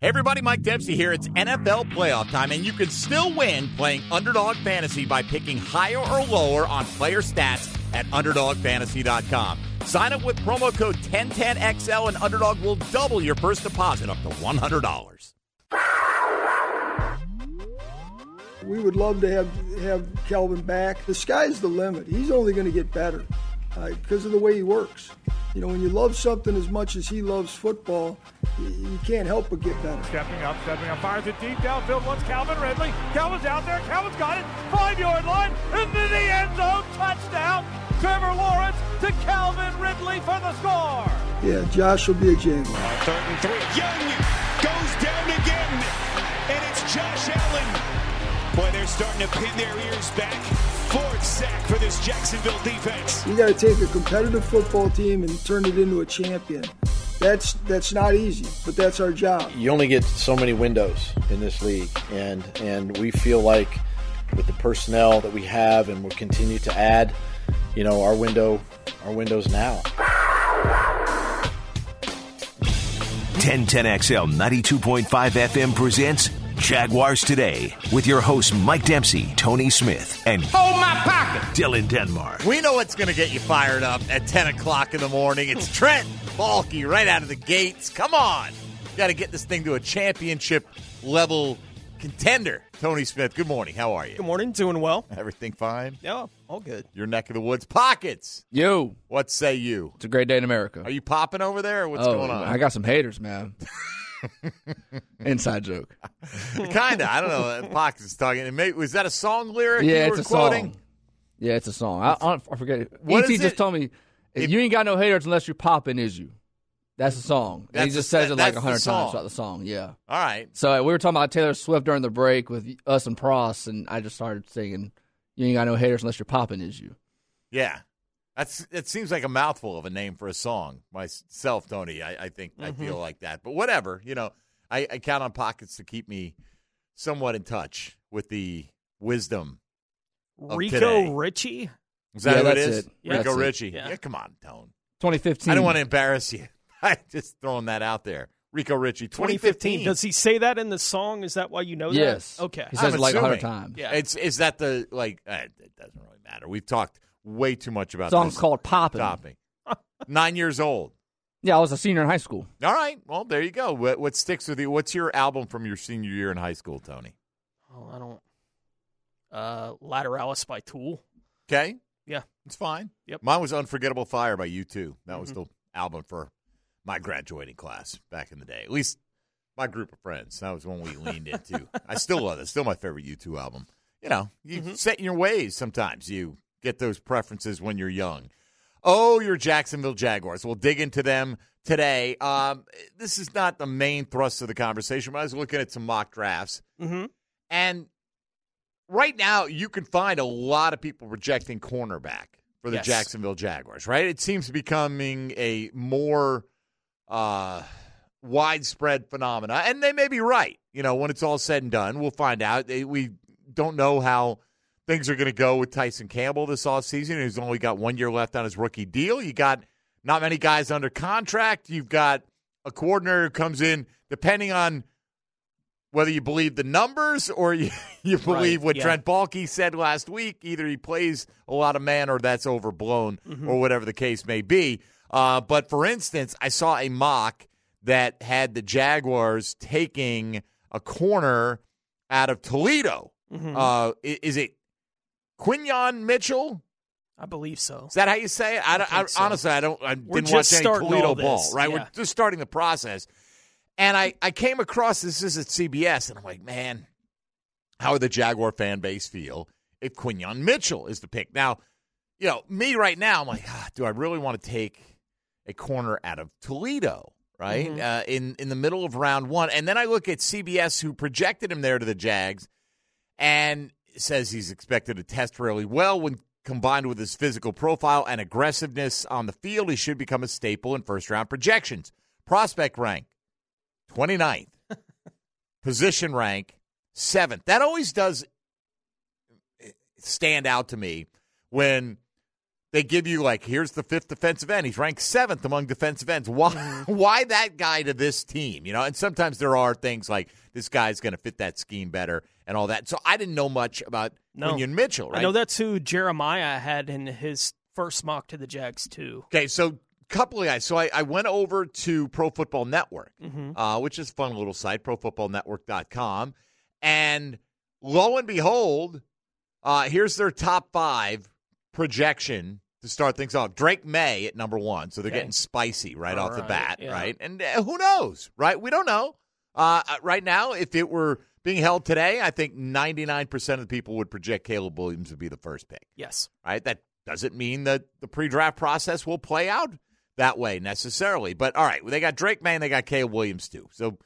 Hey everybody, Mike Dempsey here. It's NFL playoff time, and you can still win playing Underdog Fantasy by picking higher or lower on player stats at UnderdogFantasy.com. Sign up with promo code 1010XL, and Underdog will double your first deposit up to $100. We would love to have have Calvin back. The sky's the limit. He's only going to get better uh, because of the way he works. You know, when you love something as much as he loves football, you, you can't help but get better. Stepping up, stepping up, fires it deep downfield. Once Calvin Ridley. Calvin's out there. Calvin's got it. Five yard line into the end zone. Touchdown. Trevor Lawrence to Calvin Ridley for the score. Yeah, Josh will be a Jaguar. Third and three. Young goes down again, and it's Josh Allen. Boy, they're starting to pin their ears back. Fourth sack for this Jacksonville defense. You got to take a competitive football team and turn it into a champion. That's that's not easy, but that's our job. You only get so many windows in this league, and and we feel like with the personnel that we have, and we'll continue to add, you know, our window, our windows now. 1010XL 92.5 FM presents Jaguars Today with your hosts Mike Dempsey, Tony Smith, and Hold my pocket! Dylan Denmark. We know what's going to get you fired up at 10 o'clock in the morning. It's Trent Baalke right out of the gates. Come on. Got to get this thing to a championship level contender. Tony Smith, good morning. How are you? Good morning. Doing well. Everything fine? Yeah, all good. Your neck of the woods. Pockets. You. What say you? it's a great day in America. Are you popping over there or what's oh, going on? I got some haters, man. Inside joke. kind of. I don't know. Pockets is talking. And maybe, was that a song lyric Yeah, it's were a quoting? song. Yeah, it's a song. I, I, I forget. What ET just told me If- you ain't got no haters unless you're popping, is you? That's a song. And That's he just the- says it like a hundred times throughout the song. Yeah. All right. So we were talking about Taylor Swift during the break with us and Pross, and I just started singing, "You ain't got no haters unless you're popping, is you?" Yeah. That's it seems like a mouthful of a name for a song. Myself, Tony, I, I think I Mm-hmm. feel like that. But whatever, you know, I, I count on pockets to keep me somewhat in touch with the wisdom. Of Rico today. Richie. Is that Yeah, who it that's is? it. Yeah, Rico that's it. Richie. Yeah. Yeah, come on, Tone. 2015. I don't want to embarrass you. I just throwing that out there. Rico Richie, 2015. 2015. Does he say that in the song? Is that why you know Yes. that? Okay. He says I'm it like a hundred assuming. times. Yeah. It's is that the like? Uh, it doesn't really matter. We've talked way too much about Song's this called Poppin'. topic. Nine years old. Yeah, I was a senior in high school. All right. Well, there you go. What, what sticks with you? What's your album from your senior year in high school, Tony? Oh, I don't. Uh, Lateralus by Tool. Okay. Yeah. It's fine. Yep. Mine was Unforgettable Fire by U2. That was the album for my graduating class back in the day. At least my group of friends. That was one we leaned into. I still love it. Still my favorite U2 album. You know, you set in your ways sometimes. You get those preferences when you're young. Oh, your Jacksonville Jaguars. We'll dig into them today. Um, this is not the main thrust of the conversation, but I was looking at some mock drafts. Mm-hmm. And right now, you can find a lot of people rejecting cornerback for the Yes. Jacksonville Jaguars, right? It seems to be becoming a more uh, widespread phenomena. And they may be right. You know, when it's all said and done, we'll find out. We don't know how things are going to go with Tyson Campbell this offseason. He's only got one year left on his rookie deal. You got not many guys under contract. You've got a coordinator who comes in, depending on whether you believe the numbers or you, you believe Right, what yeah. Trent Baalke said last week. Either he plays a lot of man or that's overblown Mm-hmm. or whatever the case may be. Uh, but for instance, I saw a mock that had the Jaguars taking a corner out of Toledo. Mm-hmm. Uh, is it Quinyon Mitchell? I believe so. Is that how you say it? I, don't- I, think so. honestly, I don't. I We're didn't watch any Toledo ball. Right, we're just starting the process. And I, I came across this. Is at CBS, and I'm like, man, how would the Jaguar fan base feel if Quinyon Mitchell is the pick? Now, you know, me right now, I'm like, ah, do I really want to take a corner out of Toledo? Right uh, in in the middle of round one, and then I look at CBS, who projected him there to the Jags, and says he's expected to test really well when combined with his physical profile and aggressiveness on the field. He should become a staple in first round projections. Prospect rank 29th, position rank seventh. That always does stand out to me when they give you like here's the fifth defensive end. He's ranked seventh among defensive ends. Why mm-hmm. why that guy to this team? You know, and sometimes there are things like this guy's going to fit that scheme better and all that. So I didn't know much about No. Quinyon Mitchell. Right? I know that's who Jeremiah had in his first mock to the Jags too. Okay, so couple of guys. So I, I went over to Pro Football Network, Mhm. uh, which is a fun little site, profootballnetwork.com. And lo and behold, uh, here's their top five projection to start things off. Drake Maye at number one. So they're Okay. getting spicy right All off the bat, yeah. right? And uh, who knows, right? We don't know. Uh, uh, right now, if it were being held today, I think 99% of the people would project Caleb Williams would be the first pick Yes. right? That doesn't mean that the pre-draft process will play out that way necessarily. But all right, they got Drake Maye and they got Caleb Williams too. So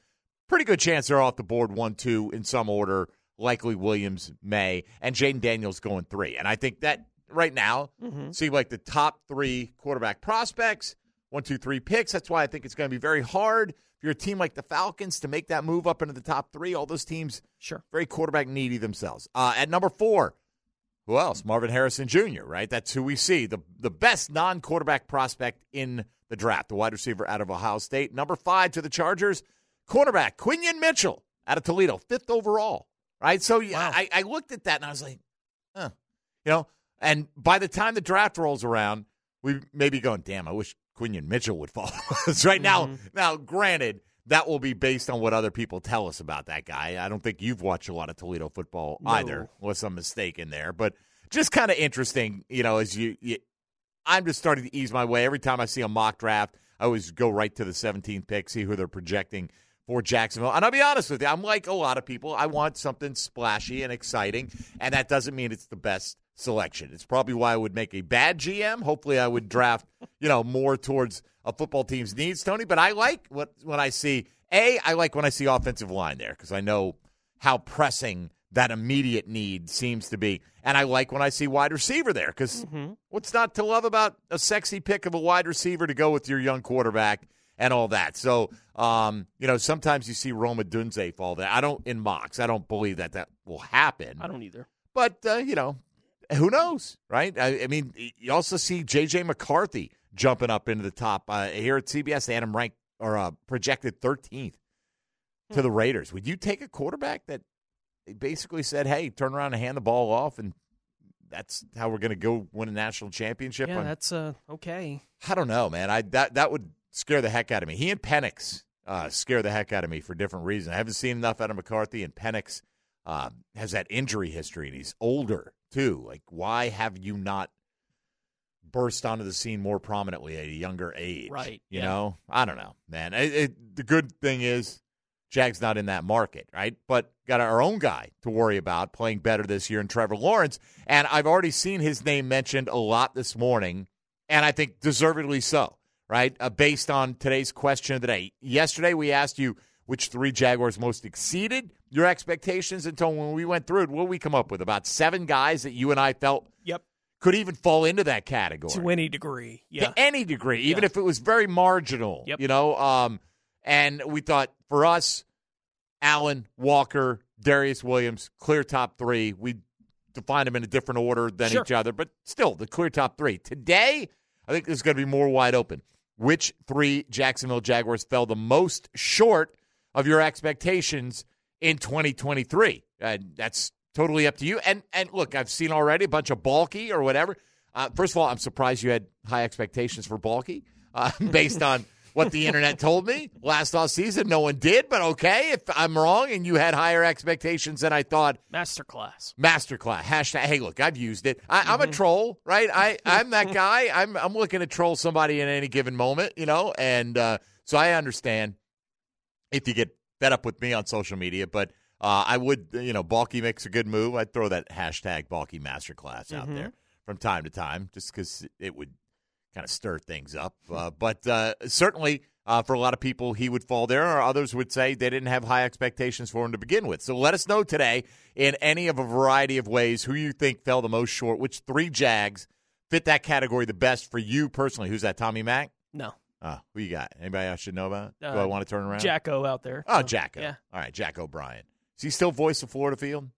pretty good chance they're off the board one, two in some order. Likely Williams, Maye, and Jayden Daniels going three. And I think that right now Mhm. seem like the top three quarterback prospects, one, two, three picks. That's why I think it's going to be very hard if you're a team like the Falcons to make that move up into the top three. All those teams Sure. very quarterback needy themselves. Uh, at number four, who else? Marvin Harrison Jr. Right, that's who we see the the best non quarterback prospect in the draft, the wide receiver out of Ohio State. Number five to the Chargers, cornerback Quinyon Mitchell out of Toledo, fifth overall. Right, so yeah, I, I looked at that and I was like, huh, you know. And by the time the draft rolls around, we may be going, damn, I wish Quinyon Mitchell would fall. It's right now. Mm-hmm. Now, granted, that will be based on what other people tell us about that guy. I don't think you've watched a lot of Toledo football No. either, unless I'm mistaken there. But just kind of interesting, you know, as you, you, I'm just starting to ease my way. Every time I see a mock draft, I always go right to the 17th pick, see who they're projecting for Jacksonville. And I'll be honest with you, I'm like a lot of people. I want something splashy and exciting, and that doesn't mean it's the best selection. It's probably why I would make a bad GM. Hopefully, I would draft, you know, more towards a football team's needs, Tony. But I like what when I see a. I like when I see offensive line there because I know how pressing that immediate need seems to be, and I like when I see wide receiver there because what's not to love about a sexy pick of a wide receiver to go with your young quarterback and all that. So, um, you know, sometimes you see Rome Odunze fall there. I don't in mocks. I don't believe that that will happen. I don't either. But uh, you know, who knows, right? I, I mean, you also see J.J. McCarthy jumping up into the top uh, here at CBS. They had him ranked or uh, projected 13th to the Raiders. Would you take a quarterback that basically said, "Hey, turn around and hand the ball off," and that's how we're going to go win a national championship? Yeah, on- that's uh okay. I don't know, man. I that that would scare the heck out of me. He and Penix uh, scare the heck out of me for different reasons. I haven't seen enough out of McCarthy, and Penix uh, has that injury history, and he's older too. Like, why have you not burst onto the scene more prominently at a younger age? Right, You yeah. know, I don't know, man. It, it, the good thing is. Jag's not in that market, right? But got our own guy to worry about playing better this year in Trevor Lawrence. And I've already seen his name mentioned a lot this morning, and I think deservedly so, right? Uh, based on today's question of the day. Yesterday, we asked you which three Jaguars most exceeded your expectations. Until when we went through it, what did we come up with? About seven guys that you and I felt Yep. could even fall into that category To any degree. Yeah. to any degree, even Yeah. if it was very marginal. Yep. You know, um, and we thought for us, Allen, Walker, Darious Williams, clear top three. We defined them in a different order than Sure. each other, but still the clear top three. Today, I think this is going to be more wide open. Which three Jacksonville Jaguars fell the most short of your expectations in 2023? Uh, that's totally up to you. And and look, I've seen already a bunch of Baalke or whatever. Uh, first of all, I'm surprised you had high expectations for Baalke uh, based on what the internet told me last off season. No one did, but okay. If I'm wrong and you had higher expectations than I thought, Masterclass. masterclass hashtag. Hey, look, I've used it. I, I'm a troll, right? I I'm that guy. I'm I'm looking to troll somebody in any given moment, you know, and uh, so I understand if you get fed up with me on social media, but. Uh, I would, you know, Baalke makes a good move. I'd throw that hashtag Baalke Masterclass out there from time to time, just because it would kind of stir things up. Uh, but uh, certainly, uh, for a lot of people, he would fall there, or others would say they didn't have high expectations for him to begin with. So let us know today in any of a variety of ways who you think fell the most short, which three Jags fit that category the best for you personally. Who's that, Tommy Mack? No. Uh, who you got? Anybody I should know about? Do Uh, I want to turn around? Jacko out there. Oh, Jacko. Yeah. All right, Jack O'Brien. Is he still voice of Florida Field?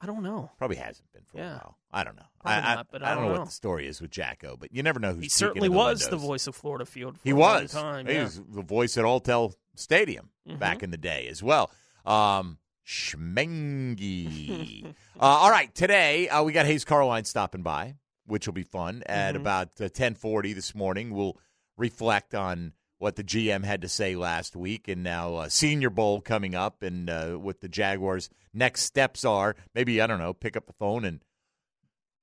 I don't know. Probably hasn't been for a while. I don't know. Probably I, not, but I I don't know know. what the story is with Jacko, but you never know who's He certainly the was the voice of Florida Field. For He a was. long time. He yeah. was the voice at Alltel Stadium Mhm. back in the day as well. Um, Schmengi. uh, all right, today uh, we got Hays Carlyon stopping by, which will be fun. At Mhm. about uh, ten forty this morning, we'll reflect on what the GM had to say last week, and now uh, Senior Bowl coming up, and uh, what the Jaguars' next steps are. Maybe I don't know. Pick up the phone and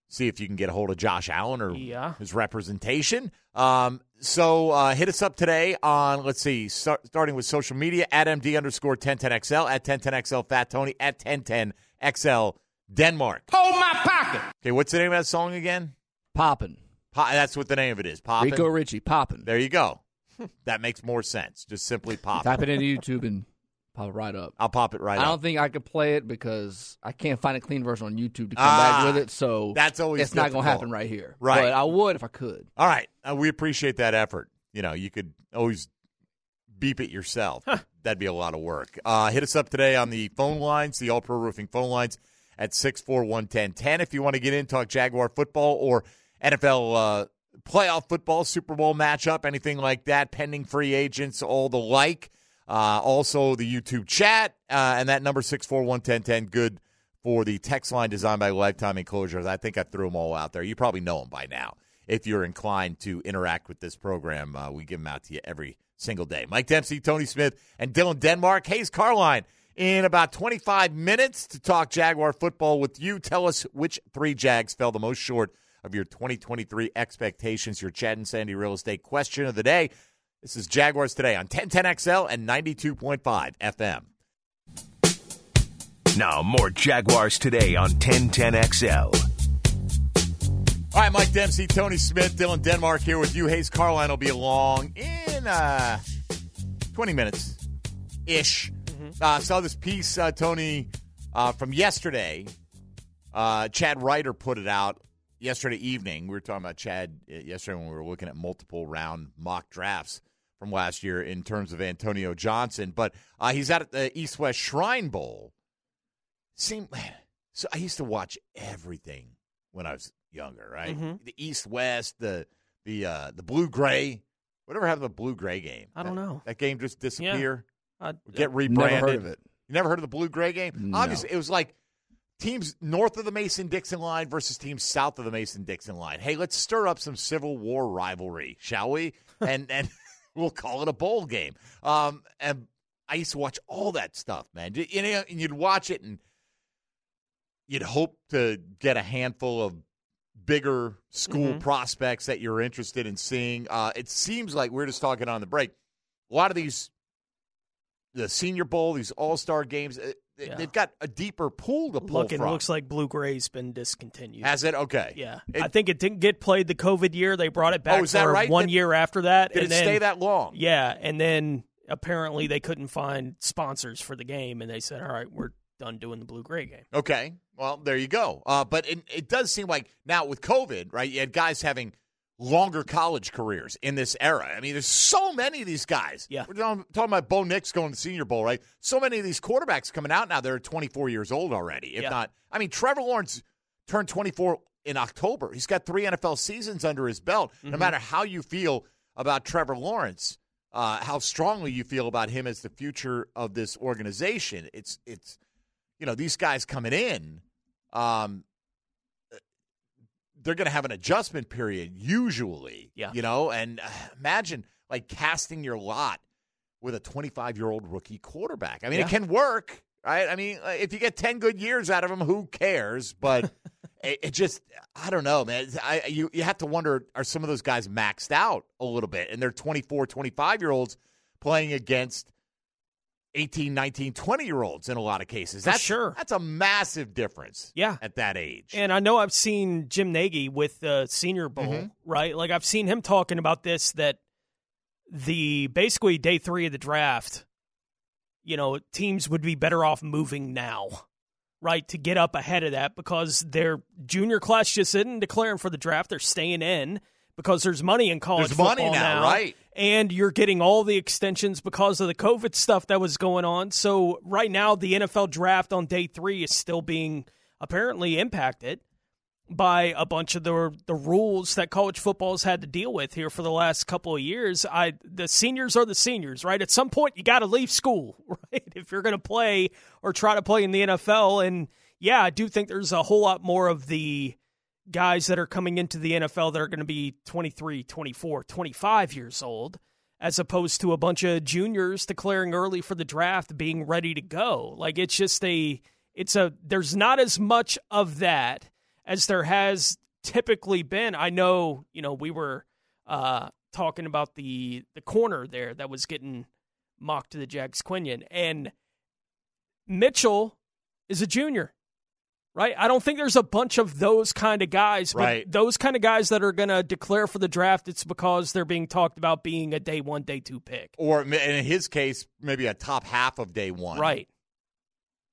see if you can get a hold of Josh Allen or Yeah. his representation. Um, so uh, hit us up today on, let's see, start, starting with social media at MD underscore 1010XL, at 1010XL Fat Tony, at 1010XL Denmark. Hold my pocket. Okay, what's the name of that song again? Poppin'. Po- that's what the name of it is. Poppin'. Rico Ritchie, poppin'. There you go. that makes more sense. Just simply pop. Type it into YouTube and pop it right up. I'll pop it right I up. don't think I could play it because I can't find a clean version on YouTube to come Ah, back with it. So that's always it's not going to happen right here. Right. But I would if I could. All right. Uh, we appreciate that effort. You know, you could always beep it yourself. That'd be a lot of work. Uh, hit us up today on the phone lines, the All Pro Roofing phone lines at 641 1010 if you want to get in, talk Jaguar football or NFL uh, playoff football, Super Bowl matchup, anything like that, pending free agents, all the like. Uh, also, the YouTube chat, uh, and that number 641 good for the text line designed by Lifetime Enclosures. I think I threw them all out there. You probably know them by now. If you're inclined to interact with this program, uh, we give them out to you every single day. Mike Dempsey, Tony Smith, and Dylan Denmark. Hays Carlyon in about 25 minutes to talk Jaguar football with you. Tell us which three Jags fell the most short of your 2023 expectations. Your Chad and Sandy real estate question of the day. This is Jaguars today on 1010XL and 92.5 FM. Now, more Jaguars today on 1010XL. All right, Mike Dempsey, Tony Smith, Dylan Denmark here with you. Hays Carlyon will be along in uh, 20 minutes ish. Uh, saw this piece, uh, Tony, uh, from yesterday. Uh, Chad Reuter put it out yesterday evening. We were talking about Chad uh, yesterday when we were looking at multiple round mock drafts from last year in terms of Antonio Johnson. But uh, he's out at the East West Shrine Bowl. Seem so. I used to watch everything when I was younger, right? Mhm. The East West, the the uh, the blue gray. Whatever happened to the blue gray game? I don't That- know. That game just disappear. I- Get rebranded. Never heard of it. You never heard of the blue gray game? No. Obviously, it was like teams north of the Mason Dixon line versus teams south of the Mason Dixon line. Hey, let's stir up some Civil War rivalry, shall we? and and we'll call it a bowl game. Um, and I used to watch all that stuff, man. You know, and you'd watch it and you'd hope to get a handful of bigger school Mhm. prospects that you're interested in seeing. Uh, it seems like we are just talking on the break. A lot of these, the Senior Bowl, these All Star games, uh, Yeah. they've got a deeper pool to pull Look, it from. looks like Blue Gray's been discontinued. Has it? Okay. yeah, It- I think it didn't get played the COVID year. They brought it back Oh, is that right? one year after that. Did and it then, stay that long? Yeah, and then apparently they couldn't find sponsors for the game, and they said, "All right, we're done doing the Blue Gray game." Okay. Well, there you go. Uh, but it, it does seem like now with COVID, right? You had guys having longer college careers in this era. I mean, there's so many of these guys. Yeah. We're talking, talking about Bo Nix going to the Senior Bowl, right? So many of these quarterbacks coming out now, they're 24 years old already. If Yeah. not, I mean, Trevor Lawrence turned 24 in October. He's got three NFL seasons under his belt. No Mhm. matter how you feel about Trevor Lawrence, uh, how strongly you feel about him as the future of this organization, it's it's you know these guys coming in, um, they're going to have an adjustment period usually. Yeah. you know, and uh, imagine like casting your lot with a 25 year old rookie quarterback. I mean, Yeah. it can work, right? I mean, uh, if you get 10 good years out of him, who cares? But it, it just, I don't know, man. I, you, you have to wonder are some of those guys maxed out a little bit? And they're 24, 25 year olds playing against 18, 19, 20 year olds in a lot of cases. For That's sure. That's a massive difference Yeah. at that age. And I know I've seen Jim Nagy with the Senior Bowl, Mhm. right? Like I've seen him talking about this that the basically day three of the draft, you know, teams would be better off moving now, right, to get up ahead of that because their junior class just isn't declaring for the draft; they're staying in because there's money in college There's money football now, right. And you're getting all the extensions because of the COVID stuff that was going on. So right now, the NFL draft on day three is still being apparently impacted by a bunch of the the rules that college football has had to deal with here for the last couple of years. I the seniors are the seniors, right? At some point you got to leave school, right? If you're going to play or try to play in the NFL and yeah, I do think there's a whole lot more of the guys that are coming into the NFL that are going to be 23, 24, 25 years old as opposed to a bunch of juniors declaring early for the draft being ready to go. Like it's just a it's a there's not as much of that as there has typically been. I know, you know, we were uh, talking about the the corner there that was getting mocked to the Jags Quinyon, and Mitchell is a junior. Right, I don't think there's a bunch of those kind of guys, but Right. those kind of guys that are going to declare for the draft. It's because they're being talked about being a day one, day two pick. Or in his case, maybe a top half of day one. Right.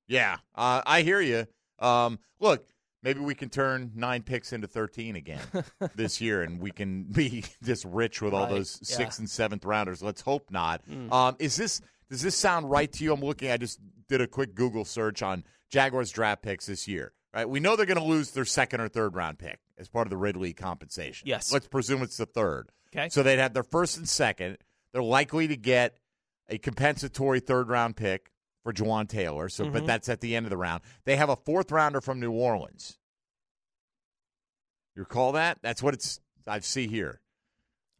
Yeah, uh, I hear you. Um, look, maybe we can turn nine picks into thirteen again this year, and we can be this rich with all Right, those yeah. six and seventh rounders. Let's hope not. Mm. Um, is this does this sound right to you? I'm looking. I just did a quick Google search on Jaguars draft picks this year. Right, we know they're going to lose their second or third round pick as part of the Ridley compensation. Yes. let's presume it's the third. Okay. So they'd have their first and second. They're likely to get a compensatory third round pick for Jawaan Taylor. So, but Mhm. that's at the end of the round. They have a fourth rounder from New Orleans. You recall that? That's what it's. I see here.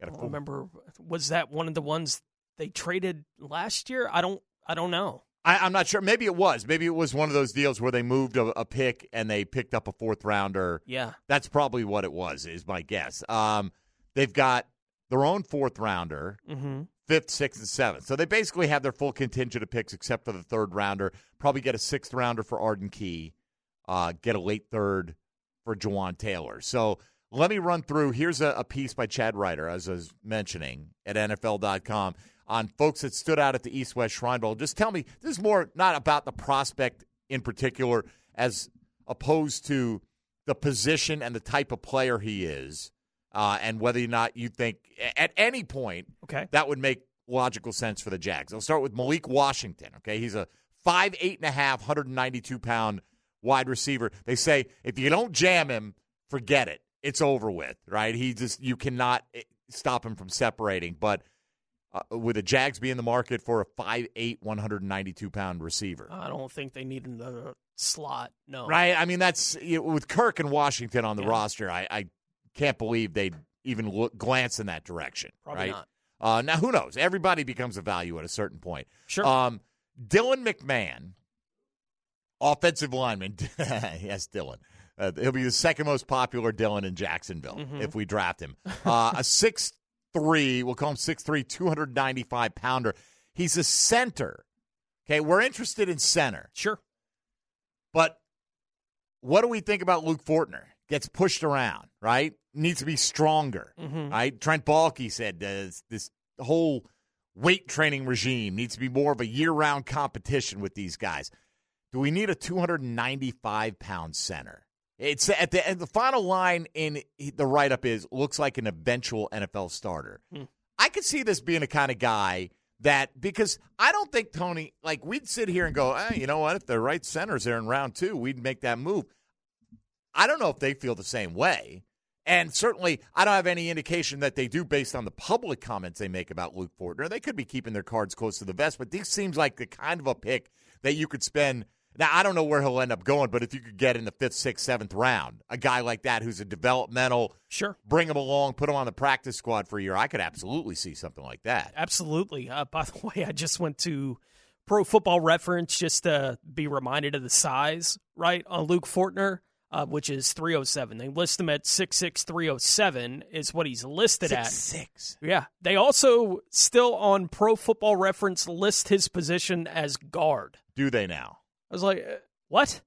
I Got don't remember. Was that one of the ones they traded last year? I don't. I don't know. I, I'm not sure. Maybe it was. Maybe it was one of those deals where they moved a, a pick and they picked up a fourth rounder. Yeah. That's probably what it was. Is my guess. Um, they've got their own fourth rounder. Mm-hmm. fifth, sixth, and seventh. So they basically have their full contingent of picks except for the third rounder. Probably get a sixth rounder for Arden Key, uh, get a late third for Jawaan Taylor. So let me run through. Here's a, a piece by Chad Reuter, as I was mentioning at NFL.com, on folks that stood out at the East West Shrine Bowl. Just tell me, this is more not about the prospect in particular as opposed to the position and the type of player he is, uh, and whether or not you think at any point Okay. that would make logical sense for the Jags. I'll start with Malik Washington. Okay, he's a five, eight and a half, 192 pound wide receiver. They say if you don't jam him, forget it. It's over with, right? He just you cannot eh, stop him from separating. But uh, with the Jags being in the market for a five, eight, 192 pound receiver, I don't think they need another slot. No. right? I mean, that's you know, with Kirk and Washington on the Yeah. roster. I, I can't believe they'd even look, glance in that direction. Probably right? not. Uh, now, who knows? Everybody becomes a value at a certain point. Sure. Um, Dylan McMahon, offensive lineman. yes, Dylan. Uh, he'll be the second most popular Dylan in Jacksonville Mhm. if we draft him. Uh, a six three, we'll call him 6'3", 295 pounder. He's a center. Okay, we're interested in center. Sure. But what do we think about Luke Fortner? Gets pushed around, right? Needs to be stronger, Mhm. right? Trent Baalke said this, this whole weight training regime needs to be more of a year-round competition with these guys. Do we need a 295 pound center? It's at the the final line in the write up is looks like an eventual NFL starter. Hmm. I could see this being a kind of guy that because I don't think Tony like we'd sit here and go, eh, you know what? If the right center's there in round two, we'd make that move. I don't know if they feel the same way. And certainly, I don't have any indication that they do based on the public comments they make about Luke Fortner. They could be keeping their cards close to the vest, but this seems like the kind of a pick that you could spend. Now, I don't know where he'll end up going, but if you could get in the fifth, sixth, seventh round, a guy like that who's a developmental, Sure. bring him along, put him on the practice squad for a year, I could absolutely see something like that. Absolutely. Uh, by the way, I just went to Pro Football Reference just to be reminded of the size, right, on Luke Fortner, uh, which is 307. They list him at six six three zero seven is what he's listed Six, at. six. Yeah. They also still on Pro Football Reference list his position as guard. Do they now? I was like, uh, what?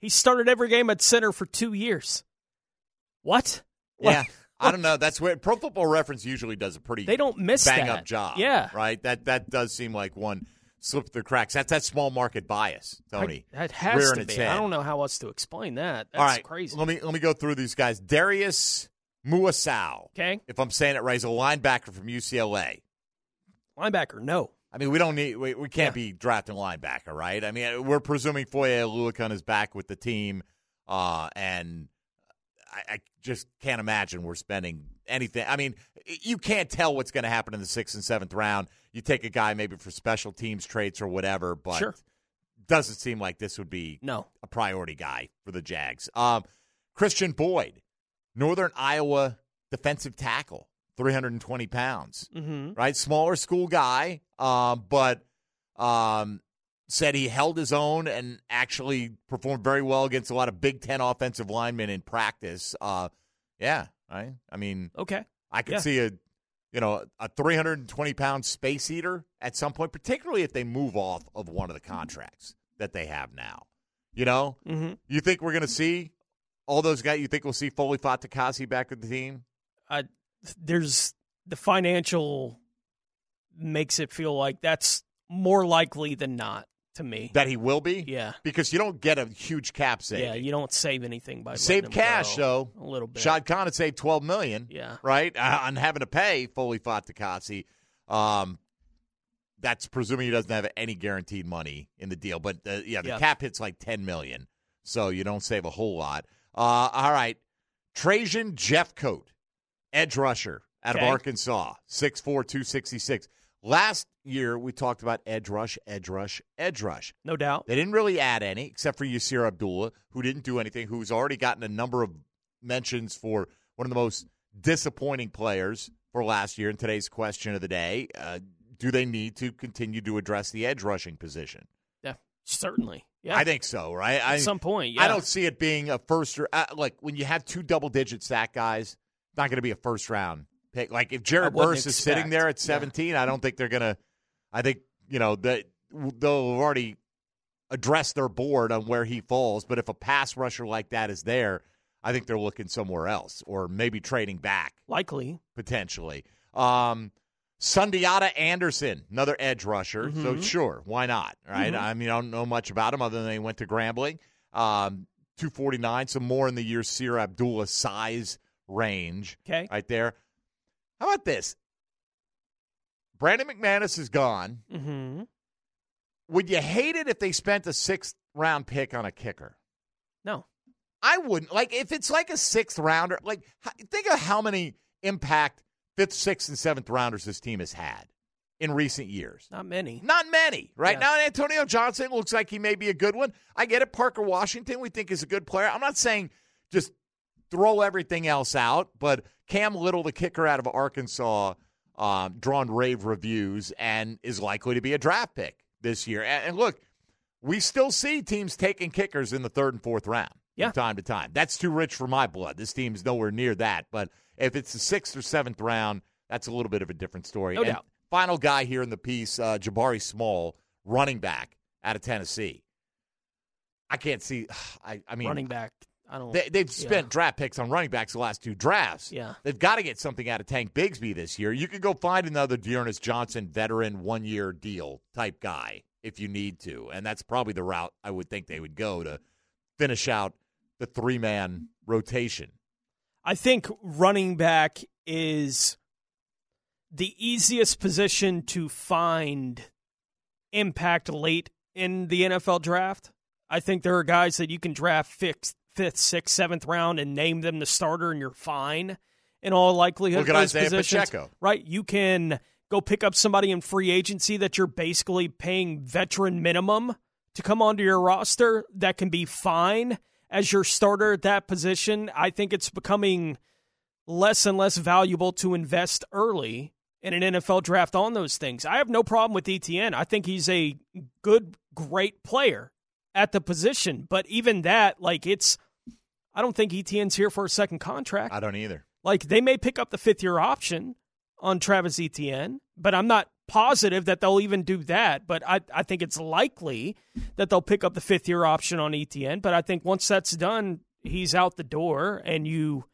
He started every game at center for two years. What? Yeah. Like, I don't know. That's where Pro Football Reference usually does a pretty They don't miss bang that. up job. Yeah. Right? That that does seem like one slip through the cracks. That's that small market bias, Tony. I- that has to be. I don't know how else to explain that. That's All right. crazy. Let me let me go through these guys. Darius Muasau. Okay. If I'm saying it right, he's a linebacker from UCLA. Linebacker, no. I mean, we don't need. We, we can't Yeah. be drafting linebacker, right? I mean, we're presuming Foye Oluokun is back with the team, uh, and I, I just can't imagine we're spending anything. I mean, you can't tell what's going to happen in the sixth and seventh round. You take a guy maybe for special teams traits or whatever, but Sure. doesn't seem like this would be No. a priority guy for the Jags. Um, Christian Boyd, Northern Iowa defensive tackle, 320 pounds, Mm-hmm. right? Smaller school guy, um, but um, said he held his own and actually performed very well against a lot of Big Ten offensive linemen in practice. Uh, yeah, right. I mean, Okay. I could Yeah. see a you know a 320 pound space eater at some point, particularly if they move off of one of the contracts that they have now. You know, Mm-hmm. you think we're going to see all those guys? You think we'll see Foley Fatukasi back with the team? I, there's the financial makes it feel like that's more likely than not to me. That he will be? yeah. Because you don't get a huge cap saving. Yeah, you don't save anything by Save cash go. though. A little bit. Shad Khan had saved 12 million. Yeah. Right? Uh, on having to pay Foley Fatukasi. Um that's presuming he doesn't have any guaranteed money in the deal, but uh, yeah, the Yeah. cap hits like 10 million. So you don't save a whole lot. Uh all right. Trajan Jeffcoat, edge rusher out Okay. of Arkansas, 6'4", 266. Last year we talked about edge rush, edge rush, edge rush. No doubt. They didn't really add any, except for Yasir Abdullah, who didn't do anything, who's already gotten a number of mentions for one of the most disappointing players for last year. In today's question of the day, uh, do they need to continue to address the edge rushing position? Yeah. Certainly. Yeah. I think so, right? I, At some point, yeah. I don't see it being a first or uh, like when you have two double digit sack guys, not going to be a first round pick. Like if Jared Verse is sitting there at yeah. 17, I don't think they're going to. I think you know that they'll have already addressed their board on where he falls. But if a pass rusher like that is there, I think they're looking somewhere else or maybe trading back Likely. potentially. Um, Sundiata Anderson, another edge rusher. So Mhm. sure, why not? Right? Mhm. I mean, I don't know much about him other than he went to Grambling. Um, 249, some more in the Yasir Abdullah size range Okay. right there. How about this? Brandon McManus is gone. Mm-hmm. Would you hate it if they spent a sixth round pick on a kicker? No. I wouldn't. Like if it's like a sixth rounder, like think of how many impact fifth, sixth, and seventh rounders this team has had in recent years. Not many. Not many, right? Yeah. Now Antonio Johnson looks like he may be a good one. I get it. Parker Washington, we think is a good player. I'm not saying just throw everything else out, but Cam Little, the kicker out of Arkansas, um, drawn rave reviews and is likely to be a draft pick this year. And, and look, we still see teams taking kickers in the third and fourth round Yeah. from time to time. That's too rich for my blood. This team's nowhere near that. But if it's the sixth or seventh round, that's a little bit of a different story. No And doubt. Final guy here in the piece, uh, Jabari Small, running back out of Tennessee. I can't see. I, I mean, Running back. I don't. they, they've yeah. spent draft picks on running backs the last two drafts. Yeah. They've got to get something out of Tank Bigsby this year. You could go find another D'Ernest Johnson veteran one year deal type guy if you need to. And that's probably the route I would think they would go to finish out the three man rotation. I think running back is the easiest position to find impact late in the NFL draft. I think there are guys that you can draft fifth, fifth, sixth, seventh round and name them the starter, and you're fine. In all likelihood, Look at Isaiah positions, Pacheco. right? You can go pick up somebody in free agency that you're basically paying veteran minimum to come onto your roster. That can be fine as your starter at that position. I think it's becoming less and less valuable to invest early in an NFL draft on those things. I have no problem with ETN. I think he's a good, great player at the position. But even that, like, it's, I don't think ETN's here for a second contract. I don't either. Like, they may pick up the fifth year option on Travis Etienne, but I'm not positive that they'll even do that. But I, I think it's likely that they'll pick up the fifth year option on ETN. But I think once that's done, he's out the door and you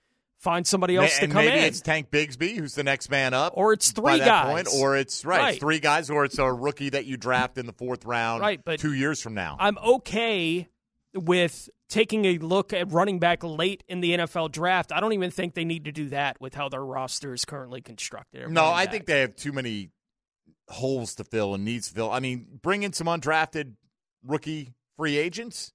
find somebody else to and come maybe in. it's Tank Bigsby who's the next man up, Or it's three guys. point, or it's right, Right. It's three guys, or it's a rookie that you draft in the fourth round, Right, but two years from now. I'm okay with taking a look at running back late in the NFL draft. I don't even think they need to do that with how their roster is currently constructed. No, I back. think they have too many holes to fill and needs to fill. I mean, bring in some undrafted rookie free agents.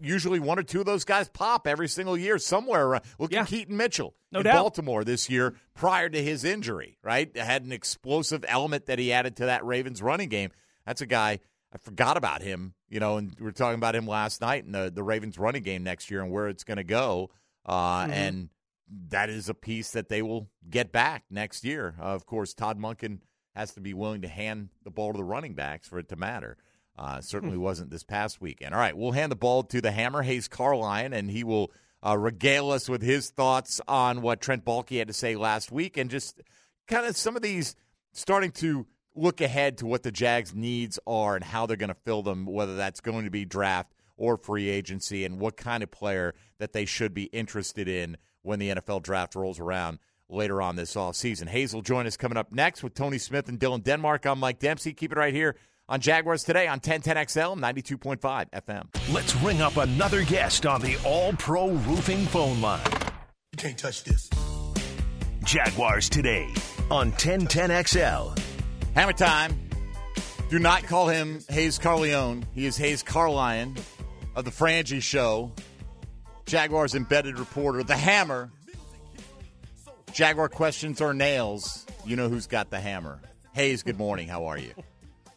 Usually, one or two of those guys pop every single year somewhere around. Look Yeah. at Keaton Mitchell No in doubt. Baltimore this year prior to his injury, right? Had an explosive element that he added to that Ravens running game. That's a guy I forgot about him, you know, and we are talking about him last night in the, the Ravens running game next year and where it's going to go. Uh, And that is a piece that they will get back next year. Uh, of course, Todd Monken has to be willing to hand the ball to the running backs for it to matter. Uh, certainly wasn't this past weekend. All right, we'll hand the ball to the hammer, Hays Carlyon, and he will uh, regale us with his thoughts on what Trent Baalke had to say last week and just kind of some of these starting to look ahead to what the Jags' needs are and how they're going to fill them, whether that's going to be draft or free agency, and what kind of player that they should be interested in when the NFL draft rolls around later on this offseason. Hays will join us coming up next with Tony Smith and Dylan Denmark. I'm Mike Dempsey. Keep it right here on Jaguars Today on 1010XL 92.5 FM. Let's ring up another guest on the All Pro Roofing phone line. You can't touch this. Jaguars Today on 1010XL. Hammer time. Do not call him Hays Carleone. He is Hays Carlyon of the Frangie Show, Jaguars embedded reporter, the Hammer. Jaguar questions or nails. You know who's got the hammer. Hays, good morning. How are you?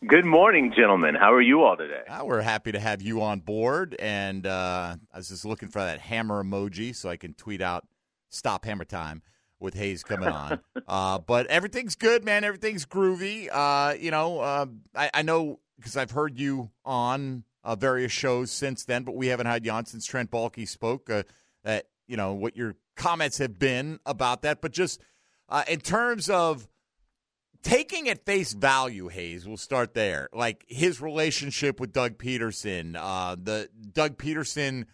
Good morning, gentlemen. How are you all today? Uh, we're happy to have you on board. And uh, I was just looking for that hammer emoji so I can tweet out "Stop Hammer Time" with Hays coming on. uh, but everything's good, man. Everything's groovy. Uh, you know, uh, I, I know because I've heard you on uh, various shows since then, but we haven't had you on since Trent Baalke spoke. Uh, that you know what your comments have been about that, but just uh, in terms of taking at face value, Hays, we'll start there. Like his relationship with Doug Pederson, uh, the Doug Pederson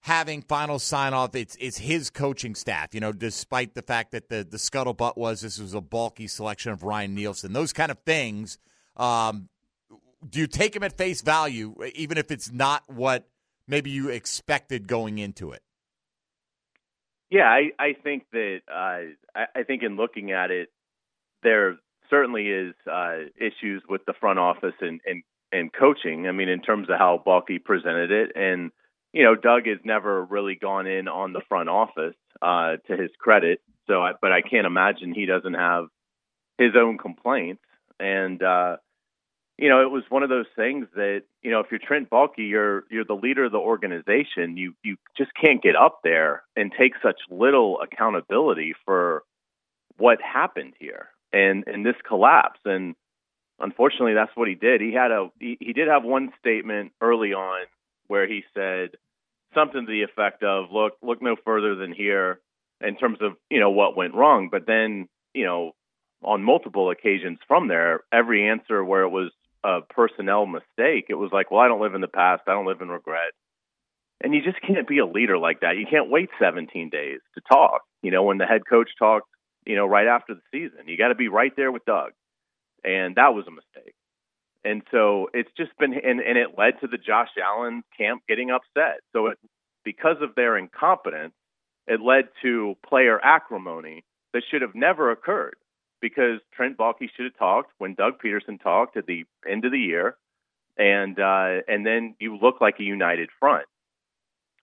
having final sign off. It's it's his coaching staff. You know, despite the fact that the the scuttlebutt was this was a Baalke selection of Ryan Nielsen. Those kind of things. Um, do you take him at face value, even if it's not what maybe you expected going into it? Yeah, I, I think that uh, I, I think in looking at it, there certainly is uh, issues with the front office and, and and coaching. I mean, in terms of how Baalke presented it, and you know, Doug has never really gone in on the front office uh, to his credit. So, I, but I can't imagine he doesn't have his own complaints. And uh, you know, it was one of those things that you know, if you're Trent Baalke, you're you're the leader of the organization. You you just can't get up there and take such little accountability for what happened here and and this collapse. And unfortunately, that's what he did. He had a he, he did have one statement early on where he said something to the effect of, "Look, look no further than here." In terms of you know what went wrong, but then you know on multiple occasions from there, every answer where it was a personnel mistake, it was like, well, I don't live in the past. I don't live in regret. And you just can't be a leader like that. You can't wait 17 days to talk. You know, when the head coach talked, you know, right after the season, you got to be right there with Doug. And that was a mistake. And so it's just been, and, and it led to the Josh Allen camp getting upset. So it, because of their incompetence, it led to player acrimony that should have never occurred because Trent Baalke should have talked when Doug Pederson talked at the end of the year, and uh, and then you look like a united front.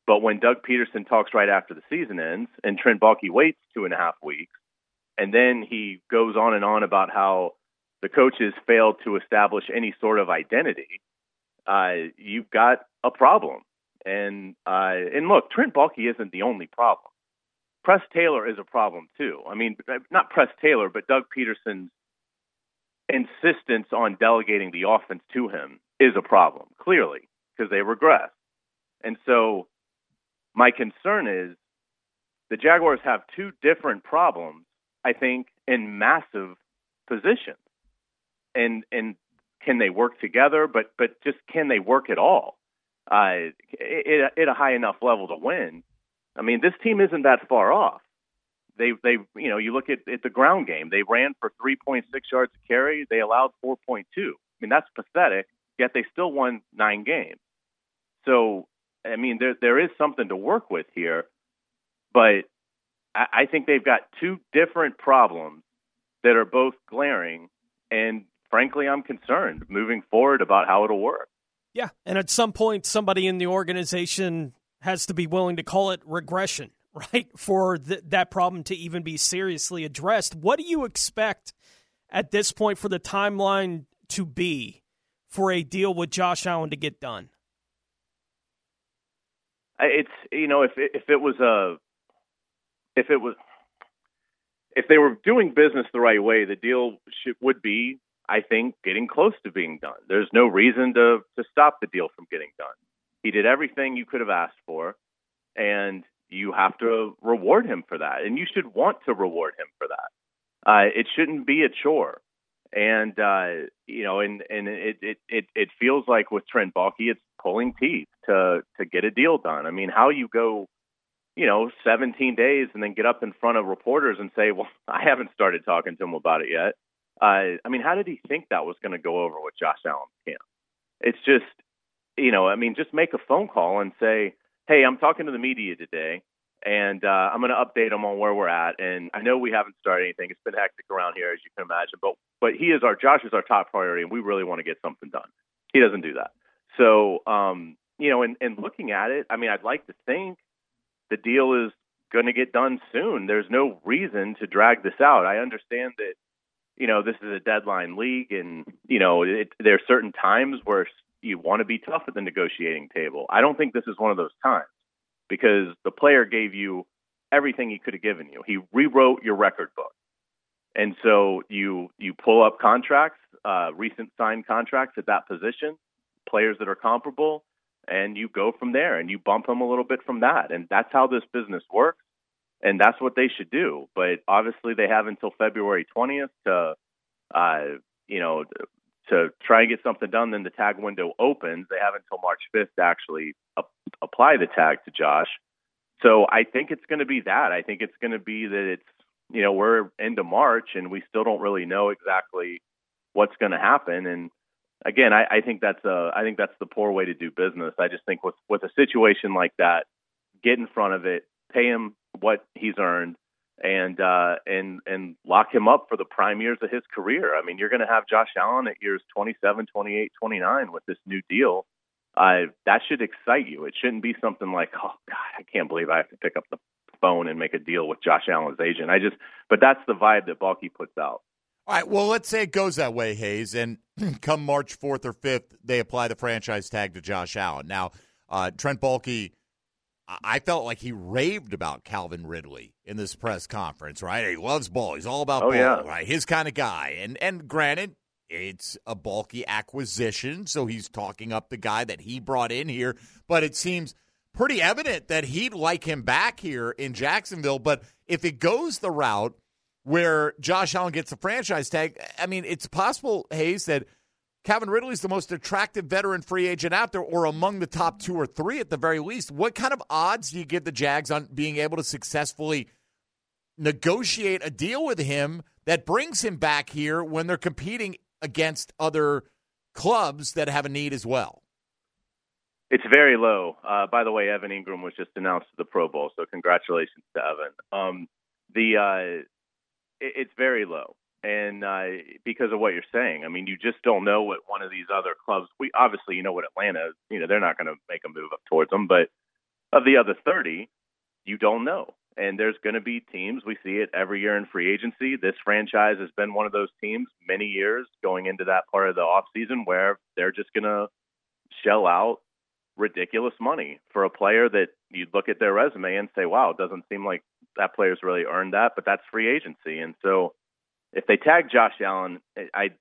But when Doug Pederson talks right after the season ends, and Trent Baalke waits two and a half weeks, and then he goes on and on about how the coaches failed to establish any sort of identity, uh, you've got a problem. And uh, and look, Trent Baalke isn't the only problem. Press Taylor is a problem too. I mean, not Press Taylor, but Doug Pederson's insistence on delegating the offense to him is a problem, clearly, because they regress. And so my concern is the Jaguars have two different problems, I think, in massive positions. And and can they work together? But but just can they work at all? Uh, at, at a high enough level to win. I mean, this team isn't that far off. They they you know you look at, at the ground game. They ran for 3.6 yards a carry. They allowed 4.2. I mean that's pathetic. Yet they still won nine games. So I mean there there is something to work with here, but I, I think they've got two different problems that are both glaring, and frankly, I'm concerned moving forward about how it'll work. Yeah, and at some point, somebody in the organization has to be willing to call it regression, right? For th- that problem to even be seriously addressed. What do you expect at this point for the timeline to be for a deal with Josh Allen to get done? It's you know if it, if it was a if it was if they were doing business the right way, the deal should, would be, I think, getting close to being done. There's no reason to to stop the deal from getting done. He did everything you could have asked for, and you have to reward him for that, and you should want to reward him for that. Uh, it shouldn't be a chore and uh, you know, and and it, it it it feels like with Trent Baalke, it's pulling teeth to to get a deal done. I mean, how you go, you know, 17 days and then get up in front of reporters and say, "Well, I haven't started talking to him about it yet." Uh, I mean, how did he think that was going to go over with Josh Allen's camp? It's just, you know, I mean, just make a phone call and say, "Hey, I'm talking to the media today and uh, I'm going to update them on where we're at. And I know we haven't started anything; it's been hectic around here, as you can imagine. But but he is our Josh is our top priority, and we really want to get something done. He doesn't do that. So um, you know, and, and looking at it, I mean, I'd like to think the deal is going to get done soon. There's no reason to drag this out. I understand that you know this is a deadline league, and you know it, there are certain times where you want to be tough at the negotiating table. I don't think this is one of those times because the player gave you everything he could have given you. He rewrote your record book. And so you you pull up contracts, uh, recent signed contracts at that position, players that are comparable, and you go from there and you bump them a little bit from that. And that's how this business works. And that's what they should do. But obviously they have until February 20th to, uh, you know, to try and get something done. Then the tag window opens. They have until March 5th to actually apply the tag to Josh. So I think it's going to be that. I think it's going to be that it's you know we're into March and we still don't really know exactly what's going to happen. And again, I, I think that's a I think that's the poor way to do business. I just think with with a situation like that, get in front of it, pay him what he's earned, and uh, and and lock him up for the prime years of his career. I mean, you're going to have Josh Allen at years 27, 28, 29 with this new deal uh, that should excite you. It shouldn't be something like, oh God, I can't believe I have to pick up the phone and make a deal with Josh Allen's agent. I just, but that's the vibe that Baalke puts out. All right. Well, let's say it goes that way, Hays, and come March fourth or fifth, they apply the franchise tag to Josh Allen. Now, uh, Trent Baalke, I felt like he raved about Calvin Ridley in this press conference. Right? He loves ball. He's all about oh, ball. Yeah. Right? His kind of guy. And and granted, it's a Baalke acquisition, so he's talking up the guy that he brought in here. But it seems pretty evident that he'd like him back here in Jacksonville. But if it goes the route where Josh Allen gets the franchise tag, I mean, it's possible, Hays, that Calvin Ridley's the most attractive veteran free agent out there, or among the top two or three at the very least. What kind of odds do you give the Jags on being able to successfully negotiate a deal with him that brings him back here when they're competing against other clubs that have a need as well? It's very low. Uh, by the way, Evan Engram was just announced to the Pro Bowl, so congratulations to Evan. Um, the uh, it, it's very low, and uh, because of what you're saying, I mean, you just don't know what one of these other clubs. We obviously, you know what Atlanta, you know, they're not going to make a move up towards them, but of the other 30, you don't know and there's going to be teams. We see it every year in free agency. This franchise has been one of those teams many years going into that part of the off season where they're just going to shell out ridiculous money for a player that you'd look at their resume and say, "Wow, it doesn't seem like that player's really earned that." But that's free agency, and so if they tag Josh Allen, I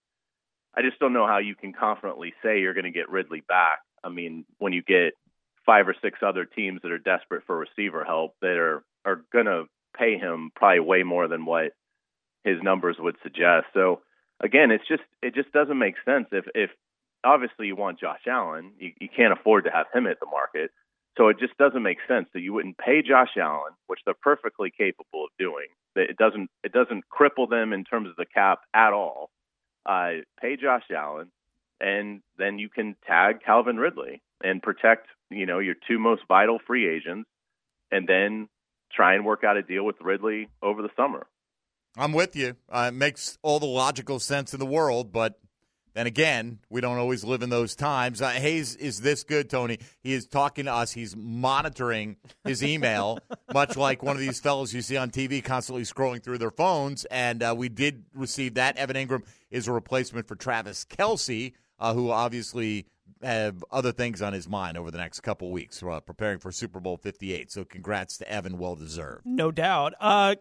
I just don't know how you can confidently say you're going to get Ridley back. I mean, when you get five or six other teams that are desperate for receiver help that are are going to pay him probably way more than what his numbers would suggest. So again, it's just it just doesn't make sense if if obviously you want Josh Allen, you, you can't afford to have him at the market. So it just doesn't make sense that you wouldn't pay Josh Allen, which they're perfectly capable of doing. It doesn't it doesn't cripple them in terms of the cap at all. Uh, pay Josh Allen, and then you can tag Calvin Ridley and protect you know your two most vital free agents, and then try and work out a deal with Ridley over the summer. I'm with you. Uh, it makes all the logical sense in the world, but Then again, we don't always live in those times. Uh, Hays is this good, Tony. He is talking to us. He's monitoring his email, much like one of these fellows you see on TV constantly scrolling through their phones. And uh, we did receive that. Evan Engram is a replacement for Travis Kelce, uh, who obviously have other things on his mind over the next couple weeks, uh, preparing for Super Bowl 58. So congrats to Evan, well deserved. No doubt. Uh,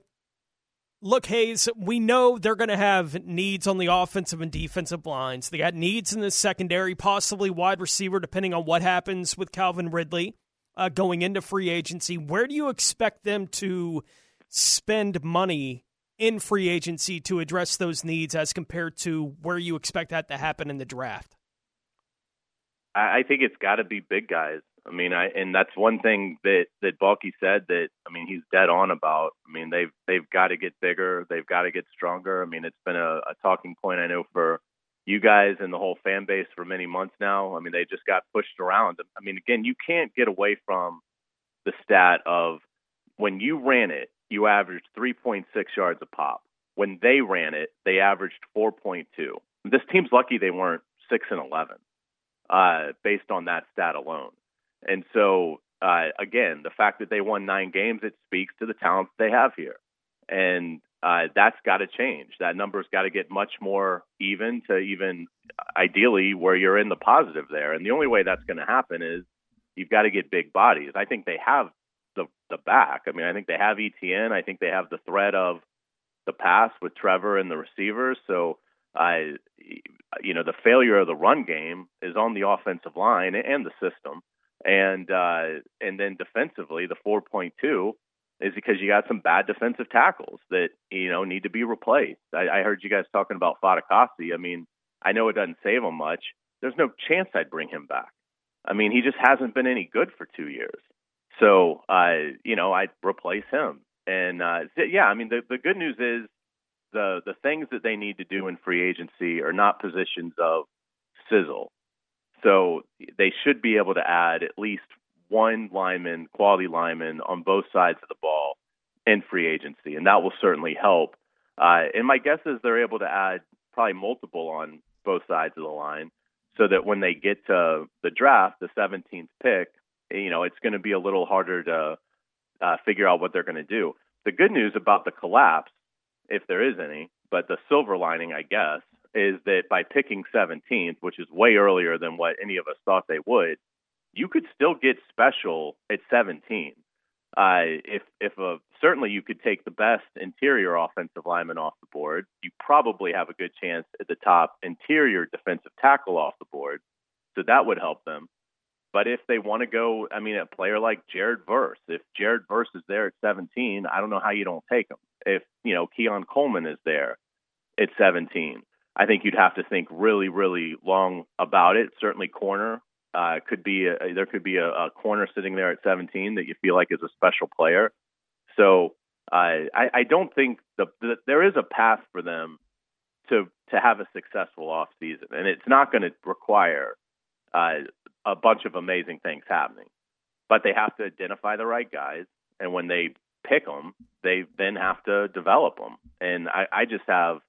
look, Hays, we know they're going to have needs on the offensive and defensive lines. They got needs in the secondary, possibly wide receiver, depending on what happens with Calvin Ridley uh, going into free agency. Where do you expect them to spend money in free agency to address those needs as compared to where you expect that to happen in the draft? I think it's got to be big guys. I mean, I and that's one thing that that Baalke said that I mean he's dead on about. I mean they've they've got to get bigger, they've got to get stronger. I mean it's been a, a talking point I know for you guys and the whole fan base for many months now. I mean they just got pushed around. I mean again you can't get away from the stat of when you ran it you averaged 3.6 yards a pop. When they ran it they averaged 4.2. This team's lucky they weren't six and 11 uh, based on that stat alone. And so, uh, again, the fact that they won nine games, it speaks to the talent they have here. And uh, that's got to change. That number's got to get much more even to even ideally where you're in the positive there. And the only way that's going to happen is you've got to get big bodies. I think they have the the back. I mean, I think they have ETN. I think they have the threat of the pass with Trevor and the receivers. So I, you know, the failure of the run game is on the offensive line and the system and uh, and then defensively, the 4.2 is because you got some bad defensive tackles that you know need to be replaced. I, I heard you guys talking about Fatukasi. I mean, I know it doesn't save him much. There's no chance I'd bring him back. I mean, he just hasn't been any good for two years. So, uh, you know, I'd replace him. And uh, yeah, I mean, the the good news is the the things that they need to do in free agency are not positions of sizzle. So they should be able to add at least one lineman, quality lineman on both sides of the ball in free agency, and that will certainly help. Uh, and my guess is they're able to add probably multiple on both sides of the line, so that when they get to the draft, the 17th pick, you know, it's going to be a little harder to uh, figure out what they're going to do. The good news about the collapse, if there is any, but the silver lining, I guess, is that by picking 17th, which is way earlier than what any of us thought they would, you could still get special at 17. Uh, if if a, certainly you could take the best interior offensive lineman off the board, you probably have a good chance at the top interior defensive tackle off the board, so that would help them. But if they want to go, I mean, a player like Jared Verse, if Jared Verse is there at 17, I don't know how you don't take him. If you know Keon Coleman is there at 17, I think you'd have to think really, really long about it. Certainly, corner uh, could be a, there could be a, a, corner sitting there at 17 that you feel like is a special player. So uh, I, I don't think the, the, there is a path for them to to have a successful off season, and it's not going to require uh, a bunch of amazing things happening. But they have to identify the right guys, and when they pick them, they then have to develop them. And I, I just have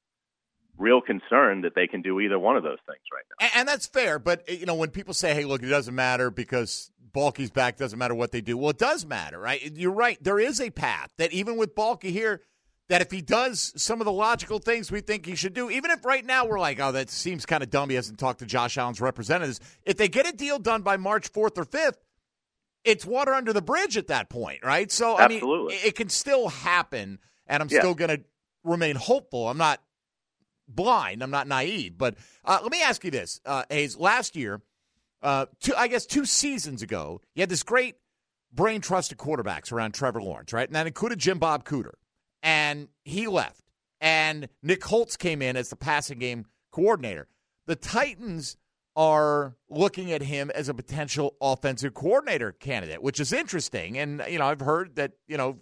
real concern that they can do either one of those things right now. And, and that's fair, but eh, you know when people say, "Hey, look, it doesn't matter because Baalke's back, doesn't matter what they do." Well, it does matter, right? You're right. There is a path that even with Baalke here, that if he does some of the logical things we think he should do, even if right now we're like, "Oh, that seems kind of dumb," he hasn't talked to Josh Allen's representatives. If they get a deal done by March fourth or fifth. It's water under the bridge at that point, right? So, Absolutely. I mean, it can still happen, and I'm Yeah. still going to remain hopeful. I'm not blind. I'm not naive. But uh, let me ask you this, uh, Hays. Last year, uh, two, I guess two seasons ago, you had this great brain trust of quarterbacks around Trevor Lawrence, right? And that included Jim Bob Cooter. And he left. And Nick Holz came in as the passing game coordinator. The Titans are looking at him as a potential offensive coordinator candidate, which is interesting. And, you know, I've heard that, you know,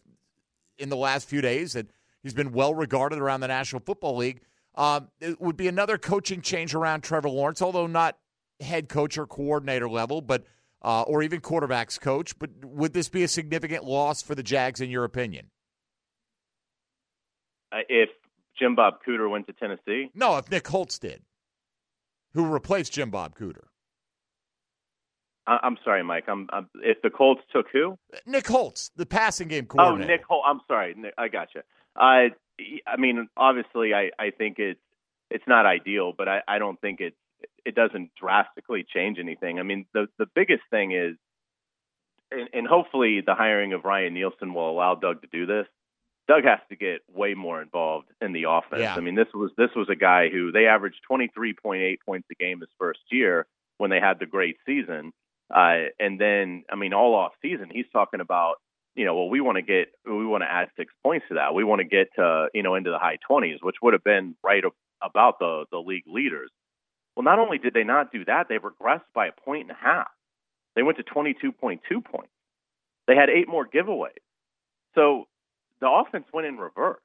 in the last few days that he's been well regarded around the National Football League. Um, it would be another coaching change around Trevor Lawrence, although not head coach or coordinator level, but uh, or even quarterbacks coach. But would this be a significant loss for the Jags, in your opinion? Uh, if Jim Bob Cooter went to Tennessee, No, if Nick Holz did. who replaced Jim Bob Cooter. I- I'm sorry, Mike. I'm, I'm if the Colts took who? Nick Holz, the passing game coordinator. Oh. Nick Holz. I'm sorry. Nick, I got you. Uh, I mean, obviously, I, I think it's it's not ideal, but I, I don't think it it doesn't drastically change anything. I mean, the the biggest thing is, and, and hopefully, the hiring of Ryan Nielsen will allow Doug to do this. Doug has to get way more involved in the offense. Yeah. I mean, this was this was a guy who they averaged 23.8 points a game his first year when they had the great season. Uh, and then, I mean, all off season, he's talking about, you know, well, we want to get, we want to add six points to that. We want to get you know, into the high 20s, which would have been right about the the league leaders. Well, not only did they not do that, they regressed by a point and a half. They went to 22.2 points. They had eight more giveaways. So the offense went in reverse.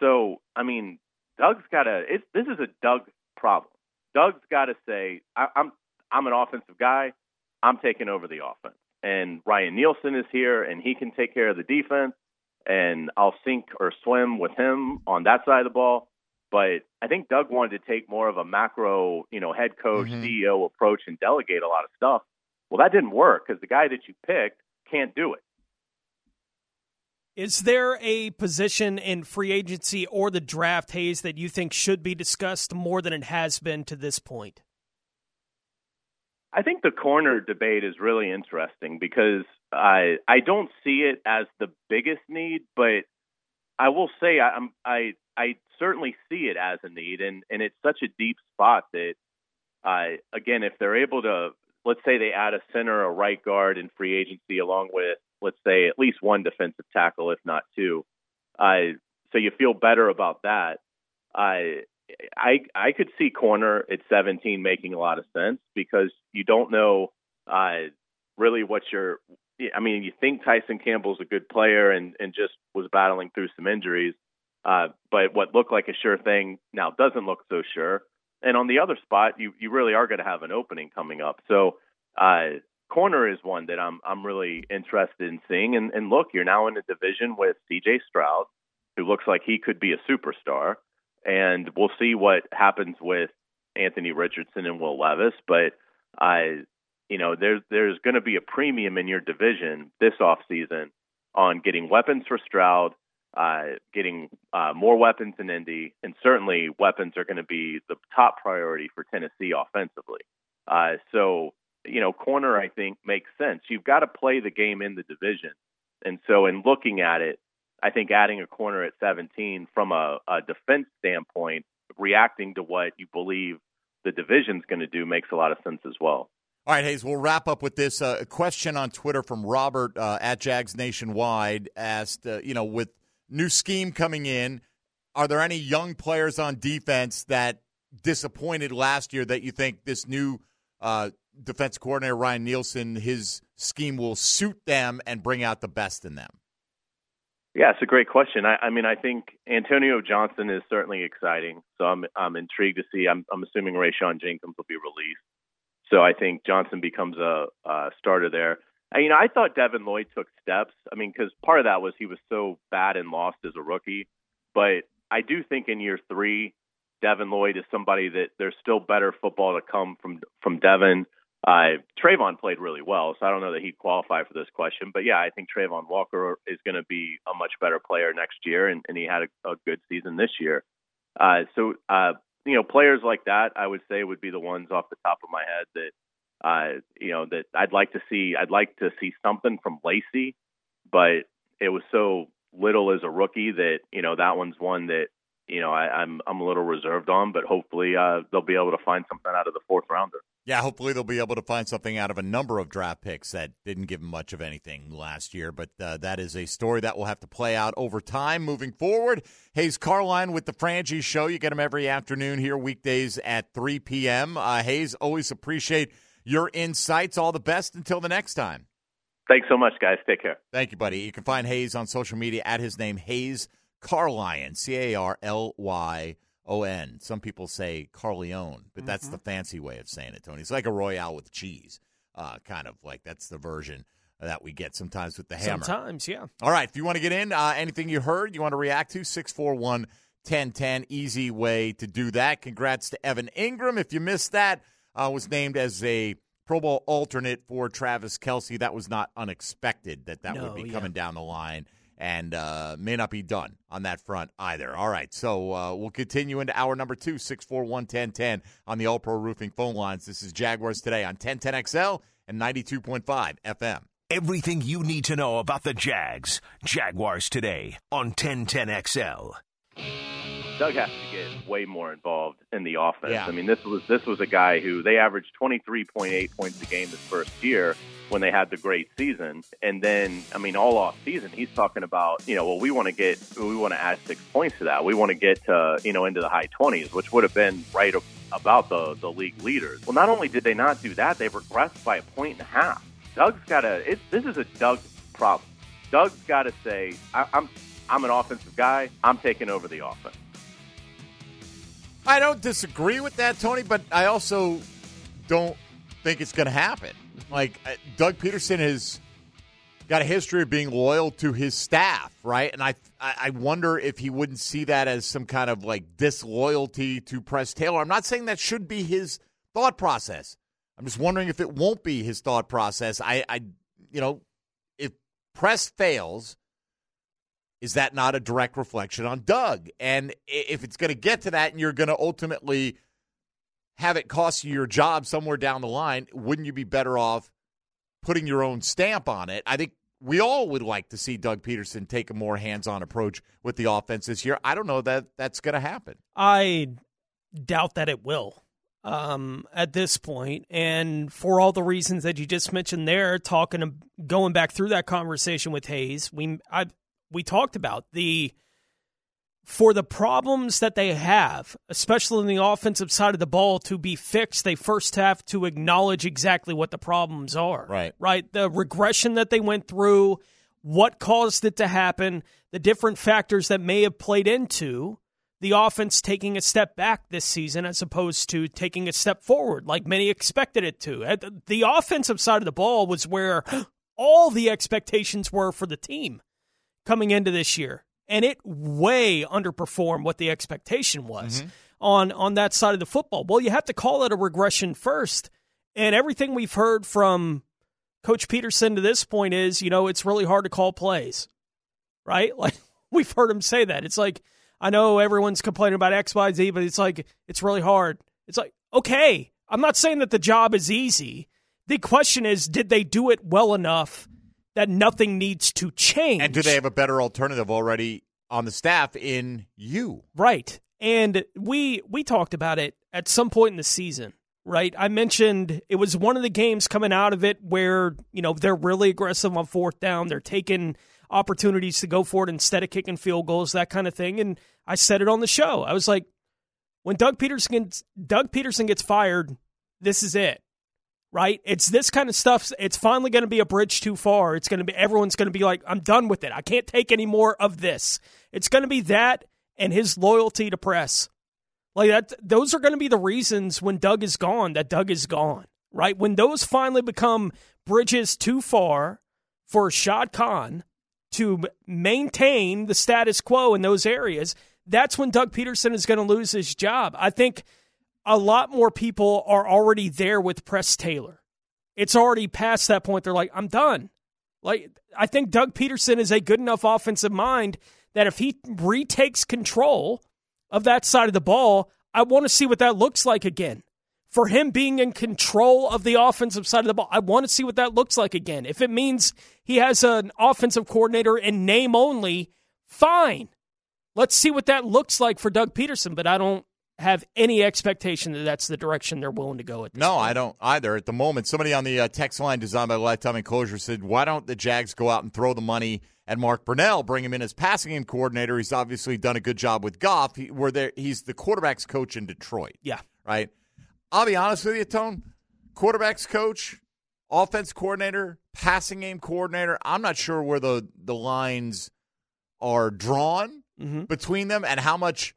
So, I mean, Doug's got to, this is a Doug problem. Doug's got to say, I, I'm, I'm an offensive guy. I'm taking over the offense. And Ryan Nielsen is here, and he can take care of the defense. And I'll sink or swim with him on that side of the ball. But I think Doug wanted to take more of a macro, you know, head coach, Mhm. CEO approach and delegate a lot of stuff. Well, that didn't work because the guy that you picked can't do it. Is there a position in free agency or the draft, Hays, that you think should be discussed more than it has been to this point? I think the corner debate is really interesting because I I don't see it as the biggest need, but I will say I, I'm I I certainly see it as a need, and and it's such a deep spot that uh, again, if they're able to, let's say they add a center, a right guard in free agency, along with let's say at least one defensive tackle, if not two, uh, so you feel better about that. I I I could see corner at 17 making a lot of sense because you don't know uh, really what you're. I mean, you think Tyson Campbell's a good player and and just was battling through some injuries, uh, but what looked like a sure thing now doesn't look so sure. And on the other spot, you you really are going to have an opening coming up. So uh, corner is one that I'm I'm really interested in seeing. And, and look, you're now in a division with C.J. Stroud, who looks like he could be a superstar and we'll see what happens with Anthony Richardson and Will Levis. But I, you know, there's there's going to be a premium in your division this off season on getting weapons for Stroud, uh, getting uh, more weapons in Indy, and certainly weapons are going to be the top priority for Tennessee offensively. Uh, so, you know, corner I think makes sense. You've got to play the game in the division, and so in looking at it, I think adding a corner at 17 from a, a defense standpoint, reacting to what you believe the division's going to do makes a lot of sense as well. All right, Hays, we'll wrap up with this. Uh, a question on Twitter from Robert uh, at Jags Nationwide asked, uh, you know, with new scheme coming in, are there any young players on defense that disappointed last year that you think this new uh, defense coordinator, Ryan Nielsen, his scheme will suit them and bring out the best in them? Yeah, it's a great question. I, I mean, I think Antonio Johnson is certainly exciting. So I'm I'm intrigued to see. I'm I'm assuming Rayshawn Jenkins will be released. So I think Johnson becomes a, a starter there. And, you know, I thought Devin Lloyd took steps. I mean, because part of that was he was so bad and lost as a rookie. But I do think in year three, Devin Lloyd is somebody that there's still better football to come from from Devin. Uh, Travon played really well, so I don't know that he'd qualify for this question. But yeah, I think Travon Walker is going to be a much better player next year, and, and he had a, a good season this year. Uh, so, uh, you know, players like that, I would say, would be the ones off the top of my head that, uh, you know, that I'd like to see. I'd like to see something from Lacy, but it was so little as a rookie that you know that one's one that you know I, I'm I'm a little reserved on. But hopefully, uh, they'll be able to find something out of the fourth rounder. Yeah, hopefully they'll be able to find something out of a number of draft picks that didn't give them much of anything last year. But uh, that is a story that will have to play out over time moving forward. Hays Carlyon with the Frangie Show. You get him every afternoon here, weekdays at 3 p.m. Uh, Hays, always appreciate your insights. All the best until the next time. Thanks so much, guys. Take care. Thank you, buddy. You can find Hays on social media at his name, Hays Carlyon, C A R L Y O N. Some people say Carleone, but that's the fancy way of saying it, Tony. It's like a Royale with cheese, uh, kind of like that's the version that we get sometimes with the hammer. Sometimes, yeah. All right, if you want to get in, uh, anything you heard, you want to react to, 641 1010. Easy way to do that. Congrats to Evan Engram. If you missed that, uh, was named as a Pro Bowl alternate for Travis Kelce. That was not unexpected that that No, would be yeah. coming down the line and uh, may not be done on that front either. All right, so uh, we'll continue into hour number two, 641 1010 on the All Pro Roofing phone lines. This is Jaguars today on 1010XL and 92.5 FM. Everything you need to know about the Jags. Jaguars today on 1010XL. Doug has to get way more involved in the offense. Yeah. I mean, this was this was a guy who they averaged 23.8 points a game his first year when they had the great season, and then I mean, all off season he's talking about you know, well, we want to get we want to add six points to that. We want to get to you know into the high 20s, which would have been right about the the league leaders. Well, not only did they not do that, they regressed by a point and a half. Doug's got to. This is a Doug problem. Doug's got to say, I, I'm I'm an offensive guy. I'm taking over the offense. I don't disagree with that, Tony, but I also don't think it's going to happen. Like Doug Pederson has got a history of being loyal to his staff, right? And I, I I wonder if he wouldn't see that as some kind of like disloyalty to Press Taylor. I'm not saying that should be his thought process. I'm just wondering if it won't be his thought process. I, I you know, if Press fails, is that not a direct reflection on Doug? And if it's going to get to that and you're going to ultimately have it cost you your job somewhere down the line, wouldn't you be better off putting your own stamp on it? I think we all would like to see Doug Pederson take a more hands on approach with the offense this year. I don't know that that's going to happen. I doubt that it will um, at this point, and for all the reasons that you just mentioned there, talking going back through that conversation with Hayes, we I we talked about the for the problems that they have, especially in the offensive side of the ball, to be fixed, they first have to acknowledge exactly what the problems are. Right. Right. The regression that they went through, what caused it to happen, the different factors that may have played into the offense taking a step back this season as opposed to taking a step forward like many expected it to. The- The offensive side of the ball was where all the expectations were for the team coming into this year. And it way underperformed what the expectation was mm-hmm. on on that side of the football. Well, you have to call it a regression first. And everything we've heard from Coach Pederson to this point is, you know, it's really hard to call plays. Right? Like we've heard him say that. It's like I know everyone's complaining about X, Y, Z, but it's like it's really hard. It's like, okay, I'm not saying that the job is easy. The question is, did they do it well enough that nothing needs to change? And do they have a better alternative already on the staff in you? Right. And we we talked about it at some point in the season, right? I mentioned it was one of the games coming out of it where, you know, they're really aggressive on fourth down. They're taking opportunities to go for it instead of kicking field goals, that kind of thing. And I said it on the show. I was like, when Doug Pederson gets, Doug Pederson gets fired, this is it. Right? It's this kind of stuff. It's finally going to be a bridge too far. It's going to be everyone's going to be like, I'm done with it. I can't take any more of this. It's going to be that and his loyalty to press. Like that those are going to be the reasons when Doug is gone that Doug is gone. Right? When those finally become bridges too far for Shad Khan to maintain the status quo in those areas, that's when Doug Pederson is going to lose his job. I think a lot more people are already there with Press Taylor. It's already past that point. They're like, I'm done. Like, I think Doug Pederson is a good enough offensive mind that if he retakes control of that side of the ball, I want to see what that looks like again. For him being in control of the offensive side of the ball, I want to see what that looks like again. If it means he has an offensive coordinator in name only, fine. Let's see what that looks like for Doug Pederson, but I don't have any expectation that that's the direction they're willing to go at this No, point. I don't either. At the moment, somebody on the uh, text line designed by Lifetime Enclosure said, "Why don't the Jags go out and throw the money at Mark Brunell, bring him in as passing game coordinator? He's obviously done a good job with Goff. He, where there, he's the quarterbacks coach in Detroit. Yeah. right. I'll be honest with you, Tone. Quarterbacks coach, offense coordinator, passing game coordinator. I'm not sure where the the lines are drawn Mm-hmm. between them and how much."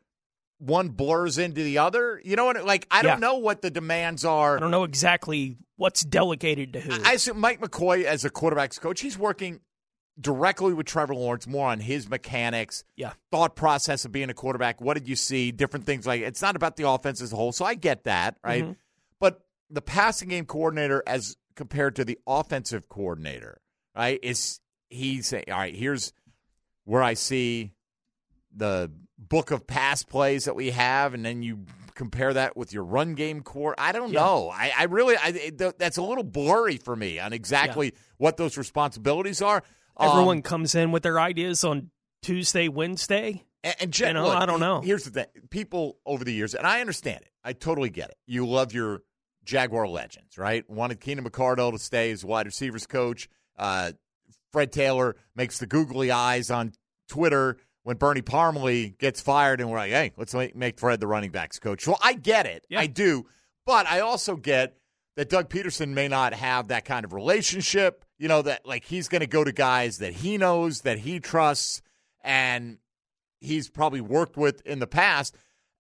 One blurs into the other. You know what? Like I don't Yeah. know what the demands are. I don't know exactly what's delegated to who. I assume Mike McCoy, as a quarterbacks coach, he's working directly with Trevor Lawrence, more on his mechanics, Yeah. thought process of being a quarterback. What did you see? Different things like it's not about the offense as a whole. So I get that, right? Mhm. But the passing game coordinator as compared to the offensive coordinator, right? Is he's saying, all right, here's where I see the book of pass plays that we have, and then you compare that with your run game core. I don't Yeah. know. I, I really, I, that's a little blurry for me on exactly what those responsibilities are. Um, Everyone comes in with their ideas on Tuesday, Wednesday. and, and Jen, you know, look, I don't know. Here's the thing: people over the years, and I understand it. I totally get it. You love your Jaguar legends, right? Wanted Keenan McCardell to stay as wide receivers coach. Uh, Fred Taylor makes the googly eyes on Twitter when Bernie Parmele gets fired, and we're like, "Hey, let's make- Fred the running backs coach." Well, I get it, Yeah. I do, but I also get that Doug Pederson may not have that kind of relationship. You know that like he's going to go to guys that he knows that he trusts, and he's probably worked with in the past.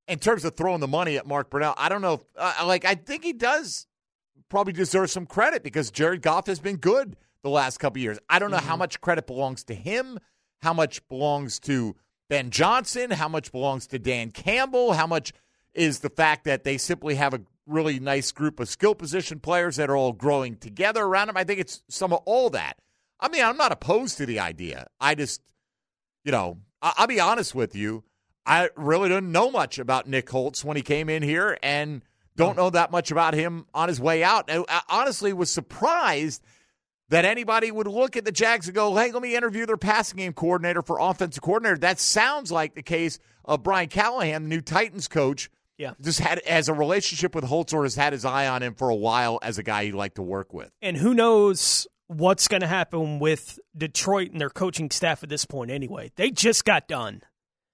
In terms of throwing the money at Mark Brunell, I don't know. If, uh, like, I think he does probably deserve some credit because Jared Goff has been good the last couple of years. I don't know how much credit belongs to him, how much belongs to Ben Johnson, how much belongs to Dan Campbell, how much is the fact that they simply have a really nice group of skill position players that are all growing together around him. I think it's some of all that. I mean, I'm not opposed to the idea. I just, you know, I'll be honest with you. I really didn't know much about Nick Holz when he came in here and don't oh. know that much about him on his way out. And I honestly was surprised that anybody would look at the Jags and go, hey, let me interview their passing game coordinator for offensive coordinator. That sounds like the case of Brian Callahan, the new Titans coach. Yeah. Just had as a relationship with Holz or has had his eye on him for a while as a guy he'd like to work with. And who knows what's going to happen with Detroit and their coaching staff at this point anyway. They just got done.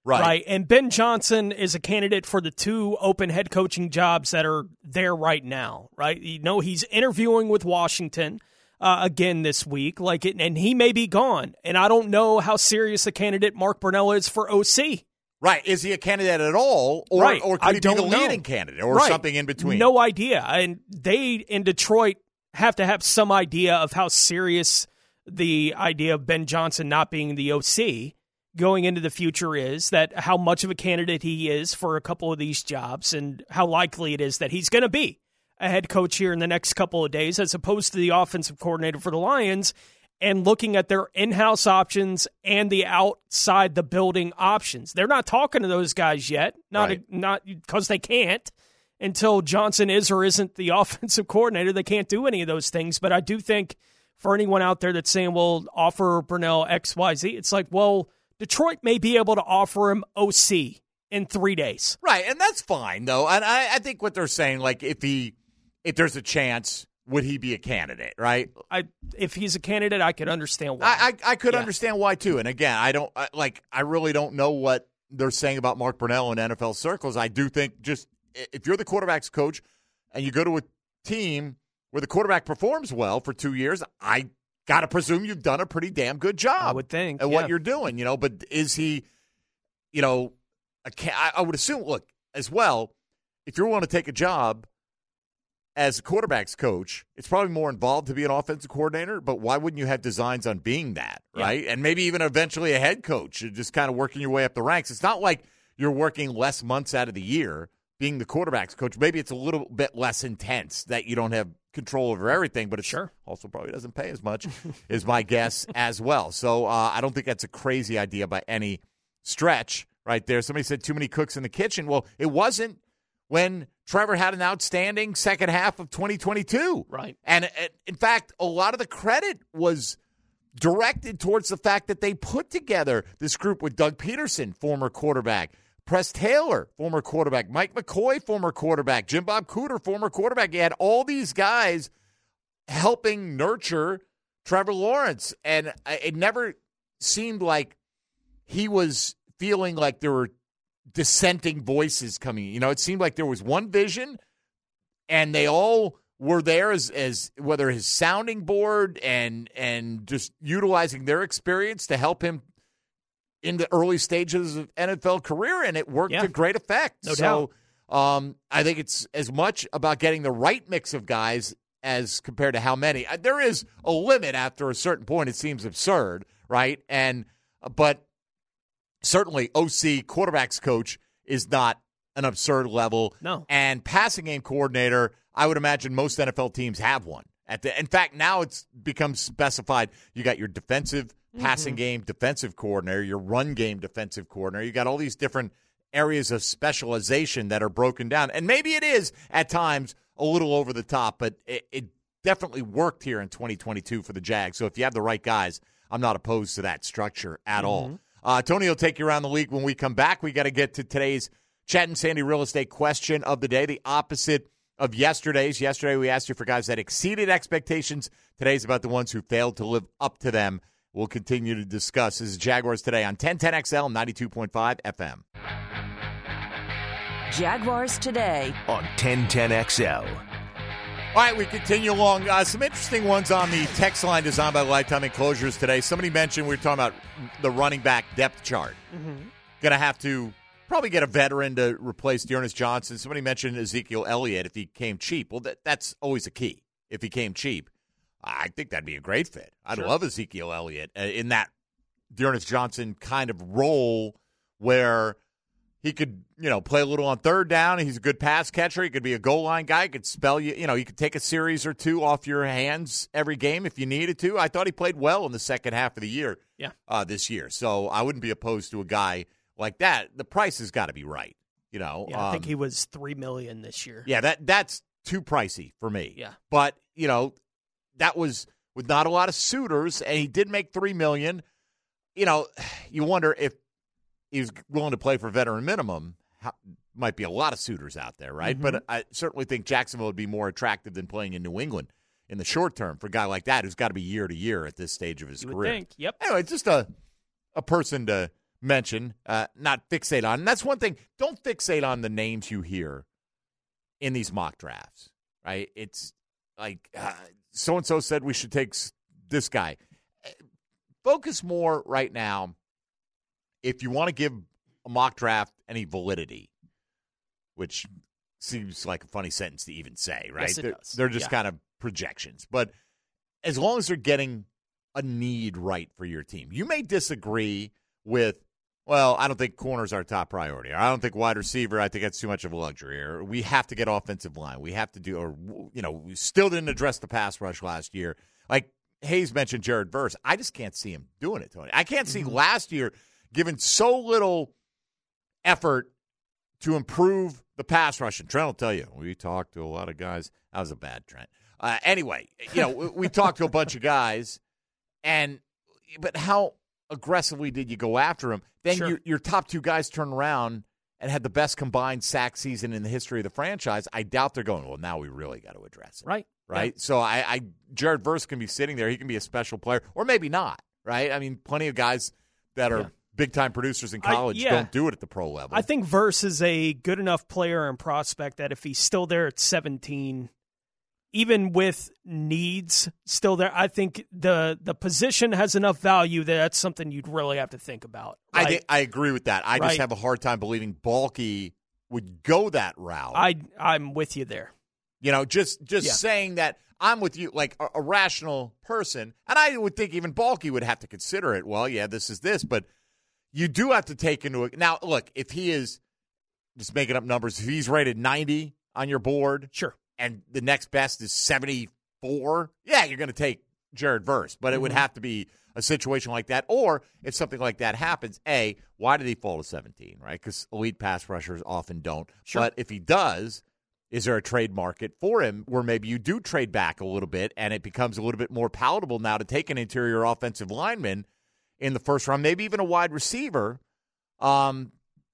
Right. right. And Ben Johnson is a candidate for the two open head coaching jobs that are there right now, right? You know, he's interviewing with Washington uh, again this week, like it, and he may be gone. And I don't know how serious a candidate Mark Brunell is for OC. Right. Is he a candidate at all? Or, right. or could I he be the don't know. leading candidate or Right. something in between? No idea. And they in Detroit have to have some idea of how serious the idea of Ben Johnson not being the OC going into the future is, that how much of a candidate he is for a couple of these jobs, and how likely it is that he's going to be a head coach here in the next couple of days, as opposed to the offensive coordinator for the Lions. And looking at their in house options and the outside the building options. They're not talking to those guys yet, not Right. not because they can't until Johnson is or isn't the offensive coordinator. They can't do any of those things. But I do think for anyone out there that's saying, well, offer Brunell XYZ, it's like, well, Detroit may be able to offer him OC in three days. Right, and that's fine though. And I, I think what they're saying, like if he, if there's a chance, would he be a candidate? Right. I if he's a candidate, I could understand why. I I, I could Yeah. understand why too. And again, I don't I, like. I really don't know what they're saying about Mark Brunell in NFL circles. I do think just if you're the quarterbacks coach and you go to a team where the quarterback performs well for two years, I got to presume you've done a pretty damn good job. I would think, at yeah. what you're doing. You know, but is he? You know, a I I would assume. Look, as well, if you're willing to take a job as a quarterbacks coach, it's probably more involved to be an offensive coordinator, but why wouldn't you have designs on being that, Yeah. right? And maybe even eventually a head coach, just kind of working your way up the ranks. It's not like you're working less months out of the year being the quarterbacks coach. Maybe it's a little bit less intense that you don't have control over everything, but it Sure. also probably doesn't pay as much, is my guess as well. So uh, I don't think that's a crazy idea by any stretch right there. Somebody said too many cooks in the kitchen. Well, it wasn't when Trevor had an outstanding second half of 2022. Right. And uh, in fact, a lot of the credit was directed towards the fact that they put together this group with Doug Pederson, former quarterback, Press Taylor, former quarterback, Mike McCoy, former quarterback, Jim Bob Cooter, former quarterback. You had all these guys helping nurture Trevor Lawrence. And it never seemed like he was feeling like there were dissenting voices coming. You know, it seemed like there was one vision and they all were there as, as whether his sounding board and and just utilizing their experience to help him in the early stages of NFL career, and it worked Yeah. to great effect. No so um, I think it's as much about getting the right mix of guys as compared to how many. Uh, There is a limit after a certain point. It seems absurd, right? And but certainly OC quarterbacks coach is not an absurd level. No. And passing game coordinator, I would imagine most NFL teams have one. At the, in fact, now it's become specified. You got your defensive passing Mm-hmm. game defensive coordinator, your run game defensive coordinator. You got all these different areas of specialization that are broken down. And maybe it is at times a little over the top, but it, it definitely worked here in 2022 for the Jags. So if you have the right guys, I'm not opposed to that structure at all. Uh, Tony will take you around the league when we come back. We got to get to today's Chat and Sandy real estate question of the day, the opposite of yesterday's. Yesterday, we asked you for guys that exceeded expectations. Today's about the ones who failed to live up to them. We'll continue to discuss. This is Jaguars today on 1010XL 92.5 FM. Jaguars today. on 1010XL. All right, we continue along. Uh, some interesting ones on the text line designed by Lifetime Enclosures today. Somebody mentioned we were talking about the running back depth chart. Going to have to probably get a veteran to replace D'Ernest Johnson. Somebody mentioned Ezekiel Elliott if he came cheap. Well, that, that's always a key. If he came cheap, I think that'd be a great fit. I'd love Ezekiel Elliott uh, in that D'Ernest Johnson kind of role where he could, you know, play a little on third down. He's a good pass catcher. He could be a goal line guy. He could spell you, you know, he could take a series or two off your hands every game if you needed to. I thought he played well in the second half of the year. Yeah. Uh, this year, so I wouldn't be opposed to a guy like that. The price has got to be right. You know, Yeah, I think Um, he was three million this year. yeah, that that's too pricey for me. Yeah. But, you know, that was with not a lot of suitors and he did make 3 million. You know, you wonder if he was willing to play for veteran minimum. How, might be a lot of suitors out there, right? But I certainly think Jacksonville would be more attractive than playing in New England in the short term for a guy like that who's got to be year to year at this stage of his You career. think. Yep. Anyway, just a a person to mention, uh, not fixate on. And that's one thing. Don't fixate on the names you hear in these mock drafts, right? It's like so and so said we should take this guy. Uh, Focus more right now if you want to give a mock draft any validity, which seems like a funny sentence to even say, right? Yes, they're, they're just Yeah. kind of projections. But as long as they're getting a need right for your team, you may disagree with, well, I don't think corners are top priority. Or I don't think wide receiver, I think that's too much of a luxury. Or we have to get offensive line. We have to do, or, you know, we still didn't address the pass rush last year. Like Hays mentioned Jared Verse. I just can't see him doing it, Tony. I can't see mm-hmm. last year given so little effort to improve the pass rush. And Trent will tell you, we talked to a lot of guys. That was a bad Trent. Uh, anyway, you know, we, we talked to a bunch of guys, and but how aggressively did you go after him? Then Sure. your, your top two guys turned around and had the best combined sack season in the history of the franchise. I doubt they're going. Well, now we really got to address it Right. right? So I, I Jared Verse can be sitting there. He can be a special player, or maybe not, right? I mean, plenty of guys that are Yeah. Big time producers in I- college yeah. don't do it at the pro level. I think Verse is a good enough player and prospect that if he's still there at 17, even with needs still there, I think the the position has enough value that that's something you'd really have to think about. I right? think I agree with that. I just have a hard time believing Baalke would go that route. I I'm with you there. you know, just just Yeah. saying that I'm with you, like a, a rational person, and I would think even Baalke would have to consider it. Well, yeah, this is this, but you do have to take into it. Now, look, if he is just making up numbers, if he's rated 90 on your board, Sure. and the next best is 74, yeah, you're going to take Jared Verse. But it would Mhm. have to be a situation like that. Or if something like that happens, A, why did he fall to 17, right? Because elite pass rushers often don't. Sure. But if he does, is there a trade market for him where maybe you do trade back a little bit and it becomes a little bit more palatable now to take an interior offensive lineman in the first round, maybe even a wide receiver, um,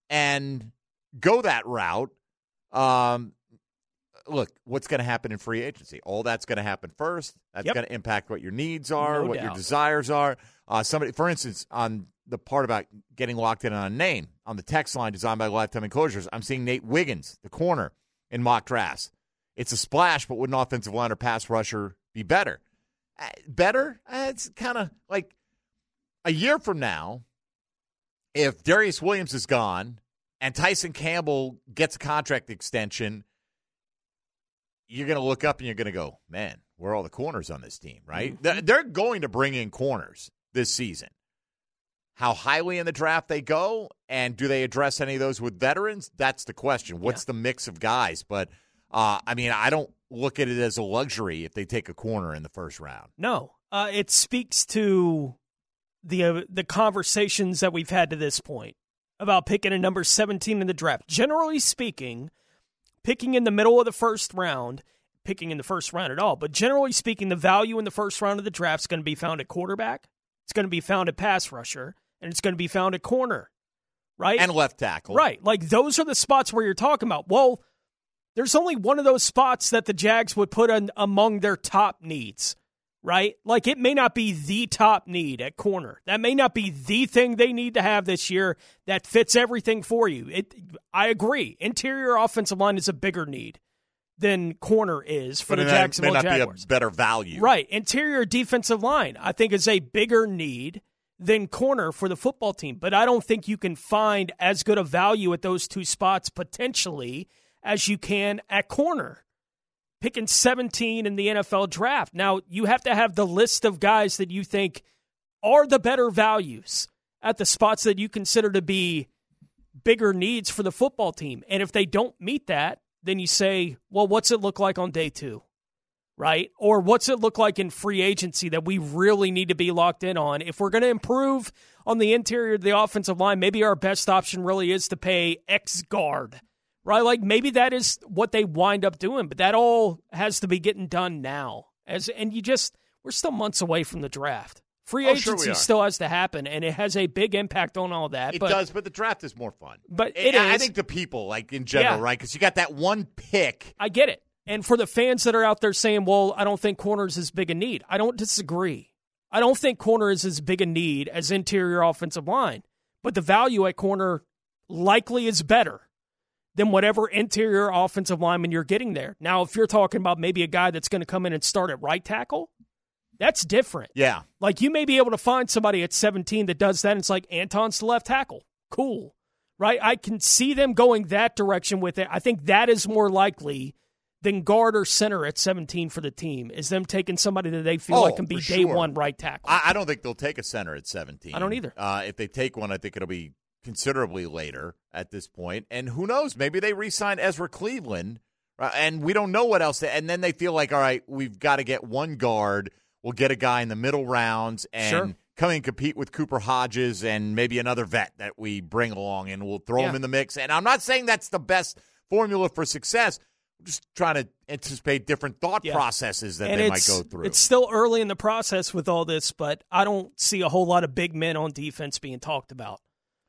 and go that route? Um, look, what's going to happen in free agency? All that's going to happen first. That's Yep. going to impact what your needs are, No what your desires are. Uh, somebody, for instance, on the part about getting locked in on a name on the text line designed by Lifetime Enclosures, I'm seeing Nate Wiggins, the corner, in mock drafts. It's a splash, but would an offensive line or pass rusher be better? Uh, better? Uh, it's kind of like a year from now, if Darious Williams is gone and Tyson Campbell gets a contract extension, you're going to look up and you're going to go, man, where are all the corners on this team, right? They're- They're going to bring in corners this season, how highly in the draft they go, and do they address any of those with veterans? That's the question. What's the mix of guys? But uh, I mean, I don't look at it as a luxury if they take a corner in the first round. No, uh, it speaks to the uh, the conversations that we've had to this point about picking a number 17 in the draft. Generally speaking, picking in the middle of the first round, picking in the first round at all, but generally speaking, the value in the first round of the draft is going to be found at quarterback. It's going to be found at pass rusher, and it's going to be found at corner, right? And left tackle. Right. Like those are the spots where you're talking about. Well, there's only one of those spots that the Jags would put in, among their top needs, right? Like it may not be the top need at corner. That may not be the thing they need to have this year that fits everything for you. It I agree. Interior offensive line is a bigger need than corner is for But the may- Jacksonville may not Jaguars. be a better value. Right. Interior defensive line, I think, is a bigger need than corner for the football team. But I don't think you can find as good a value at those two spots potentially as you can at corner. Picking 17 in the NFL draft. Now, you have to have the list of guys that you think are the better values at the spots that you consider to be bigger needs for the football team. And if they don't meet that, then you say, well, what's it look like on day two? Right? Or what's it look like in free agency that we really need to be locked in on? If we're going to improve on the interior of the offensive line, maybe our best option really is to pay X guard. Right? Like maybe that is what they wind up doing, but that all has to be getting done now. As and you just we're still months away from the draft. Free Oh, agency are. still has to happen, and it has a big impact on all that. It but does, but the draft is more fun. But I- it I, I think the people, like in general, Yeah. right? Because you got that one pick. I get it. And for the fans that are out there saying, well, I don't think corner is as big a need, I don't disagree. I don't think corner is as big a need as interior offensive line, but the value at corner likely is better than whatever interior offensive lineman you're getting there. Now, if you're talking about maybe a guy that's going to come in and start at right tackle, that's different. Yeah. Like you may be able to find somebody at 17 that does that. And it's like Anton's the left tackle. Cool. Right? I can see them going that direction with it. I think that is more likely than guard or center at 17 for the team, is them taking somebody that they feel Oh, like can be day sure. one right tackle. I, I don't think they'll take a center at 17. I don't either. Uh, if they take one, I think it'll be considerably later at this point. And who knows? Maybe they re sign Ezra Cleveland, uh, and we don't know what else. and then they feel like, all right, we've got to get one guard. We'll get a guy in the middle rounds and Sure. come and compete with Cooper Hodges and maybe another vet that we bring along, and we'll throw him in the mix. And I'm not saying that's the best formula for success. I'm just trying to anticipate different thought Yeah. processes that and they might go through. It's still early in the process with all this, but I don't see a whole lot of big men on defense being talked about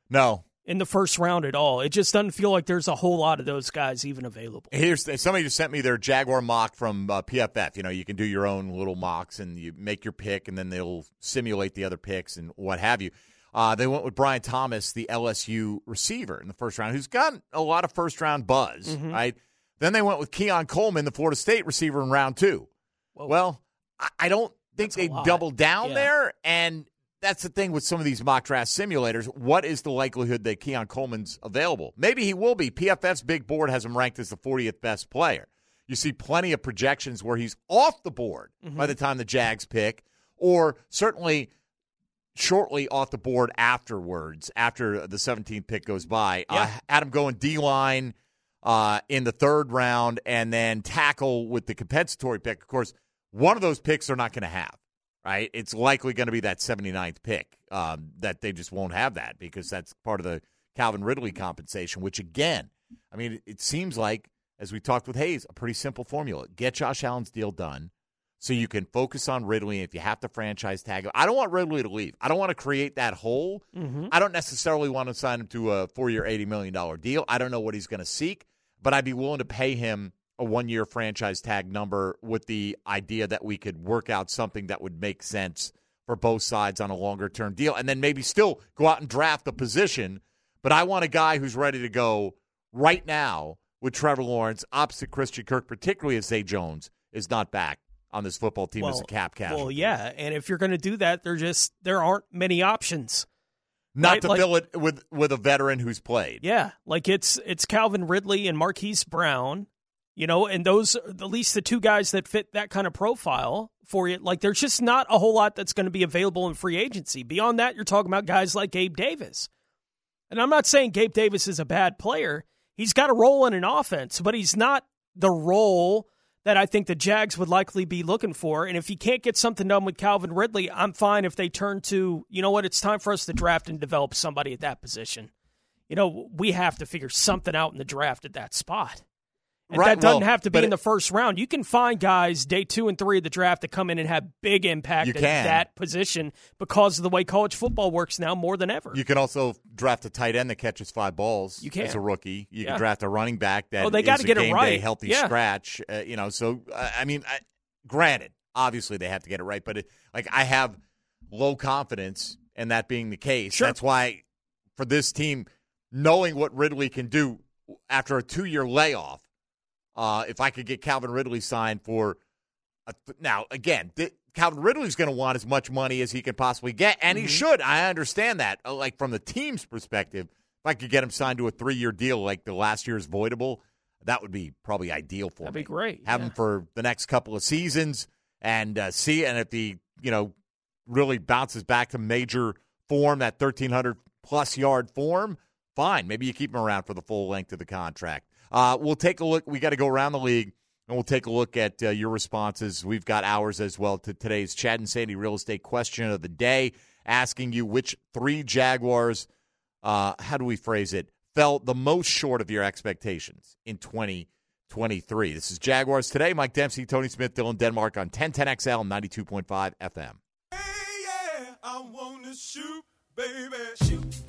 no, in the first round at all. It just doesn't feel like there's a whole lot of those guys even available. Here's somebody just sent me their Jaguar mock from uh, PFF. You know, you can do your own little mocks and you make your pick, and then they'll simulate the other picks and what have you. Uh, they went with Brian Thomas, the LSU receiver in the first round, who's got a lot of first round buzz, Mm-hmm. right? Then they went with Keon Coleman, the Florida State receiver, in round two. Well, I, don't think That's they doubled down Yeah. there, and that's the thing with some of these mock draft simulators. What is the likelihood that Keon Coleman's available? Maybe he will be. PFF's big board has him ranked as the 40th best player. You see plenty of projections where he's off the board Mm-hmm. by the time the Jags pick, or certainly shortly off the board afterwards, after the 17th pick goes by. Uh, Adam going D line uh, in the third round, and then tackle with the compensatory pick. Of course, one of those picks they're not going to have. Right, it's likely going to be that 79th pick um, that they just won't have that because that's part of the Calvin Ridley compensation. Which again, I mean, it, seems like as we talked with Hays, a pretty simple formula: get Josh Allen's deal done, so you can focus on Ridley. If you have to franchise tag him, I don't want Ridley to leave. I don't want to create that hole. I don't necessarily want to sign him to a four-year, eighty million dollar deal. I don't know what he's going to seek, but I'd be willing to pay him a one-year franchise tag number with the idea that we could work out something that would make sense for both sides on a longer-term deal, and then maybe still go out and draft a position. But I want a guy who's ready to go right now with Trevor Lawrence opposite Christian Kirk, particularly if Zay Jones is not back on this football team as a cap cash. Well, yeah, and if you're going to do that, there just there aren't many options. not right, to like- fill it with with a veteran who's played. Yeah, like it's it's Calvin Ridley and Marquise Brown, you know, and those at least the two guys that fit that kind of profile. for you. Like there's just not a whole lot that's going to be available in free agency. Beyond that, you're talking about guys like Gabe Davis. And I'm not saying Gabe Davis is a bad player. He's got a role in an offense, but he's not the role that I think the Jags would likely be looking for. And if you can't get something done with Calvin Ridley, I'm fine if they turn to, you know what, it's time for us to draft and develop somebody at that position. You know, we have to figure something out in the draft at that spot. And Right, that doesn't well, have to be in the first round. You can find guys day two and three of the draft that come in and have big impact at that position because of the way college football works now more than ever. You can also draft a tight end that catches five balls You can. as a rookie. You Yeah. can draft a running back that Oh, they gotta a get it right. healthy Yeah. scratch. Uh, you know, so uh, I mean, I, granted, obviously they have to get it right, but it, like I have low confidence in that being the case. Sure. That's why for this team, knowing what Ridley can do after a two-year layoff, uh, if I could get Calvin Ridley signed for a th- now again, th- Calvin Ridley's going to want as much money as he can possibly get, and Mm-hmm. he should. I understand that. Uh, Like from the team's perspective, if I could get him signed to a three-year deal, like the last year's voidable, that would be probably ideal for That'd me. be great. Have yeah. him for the next couple of seasons and uh, see, and if he you know really bounces back to major form, that thirteen hundred plus yard form, fine. Maybe you keep him around for the full length of the contract. Uh, we'll take a look. We got to go around the league. And we'll take a look at uh, your responses. We've got ours as well to today's Chad and Sandy real estate question of the day, asking you which three Jaguars, uh, how do we phrase it, fell the most short of your expectations in 2023. This is Jaguars today. Mike Dempsey, Tony Smith, Dylan Denmark on 1010XL 92.5 FM.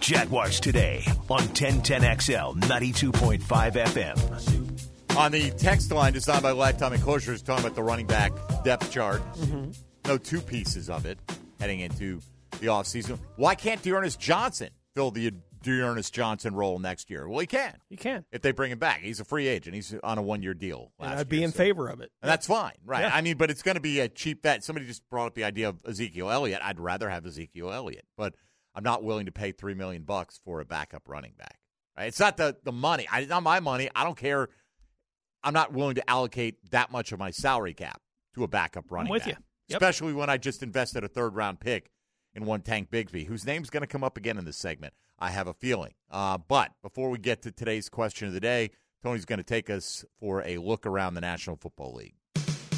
Jaguars today on 1010XL 92.5 FM. On the text line designed by Lifetime Enclosures, talking about the running back depth chart. Mm-hmm. No two pieces of it heading into the offseason. Why can't D'Ernest Johnson fill the D'Ernest Johnson role next year? Well, he can He can. if they bring him back. He's a free agent. He's on a one year deal. And I'd be year, in so- favor of it. And that's fine, right? Yeah. I mean, but it's going to be a cheap bet. Somebody just brought up the idea of Ezekiel Elliott. I'd rather have Ezekiel Elliott, but I'm not willing to pay three million bucks for a backup running back. Right? It's not the the money. I, it's not my money. I don't care. I'm not willing to allocate that much of my salary cap to a backup running back. with back, you. Yep. especially when I just invested a third round pick in one Tank Bigsby, whose name's going to come up again in this segment. I have a feeling. Uh, but before we get to today's question of the day, Tony's going to take us for a look around the National Football League.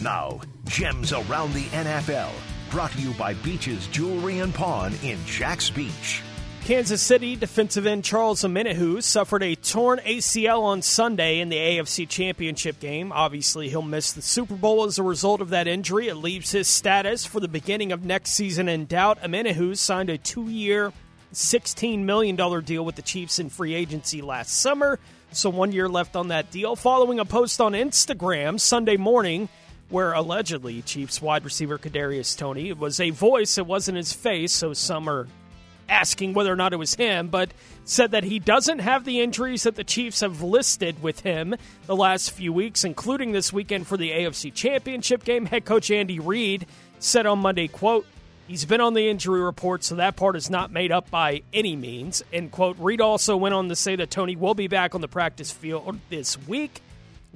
Now, gems around the NFL. Brought to you by Beaches Jewelry and Pawn in Jax Beach. Kansas City defensive end Charles Omenihu suffered a torn ACL on Sunday in the AFC Championship game. Obviously, he'll miss the Super Bowl as a result of that injury. It leaves his status for the beginning of next season in doubt. Omenihu signed a two-year, $16 million deal with the Chiefs in free agency last summer, so one year left on that deal. Following a post on Instagram Sunday morning where allegedly Chiefs wide receiver Kadarius Toney was a voice, it wasn't his face, so some are asking whether or not it was him, but said that he doesn't have the injuries that the Chiefs have listed with him the last few weeks, including this weekend for the AFC Championship game. Head coach Andy Reid said on Monday, quote, He's been on the injury report, so that part is not made up by any means. End quote. Reid also went on to say that Toney will be back on the practice field this week.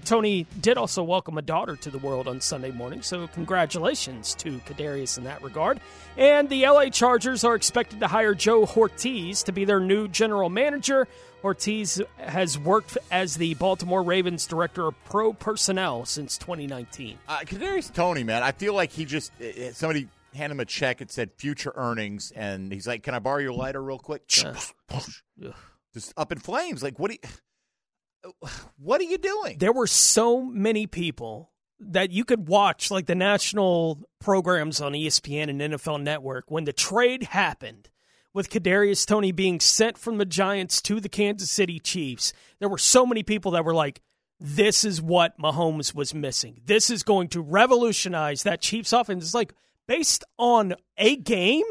Toney did also welcome a daughter to the world on Sunday morning, so congratulations to Kadarius in that regard. And the LA Chargers are expected to hire Joe Hortiz to be their new general manager. Hortiz has worked as the Baltimore Ravens director of pro personnel since 2019. Uh, Kadarius Toney, man, I feel like he just uh, somebody handed him a check. It said future earnings, and he's like, "Can I borrow your lighter real quick?" Just up in flames. Like, what? do you, what are you doing? There were so many people that you could watch, like the national programs on ESPN and NFL Network, when the trade happened with Kadarius Toney being sent from the Giants to the Kansas City Chiefs. There were so many people that were like, "This is what Mahomes was missing. This is going to revolutionize that Chiefs offense." It's like based on a game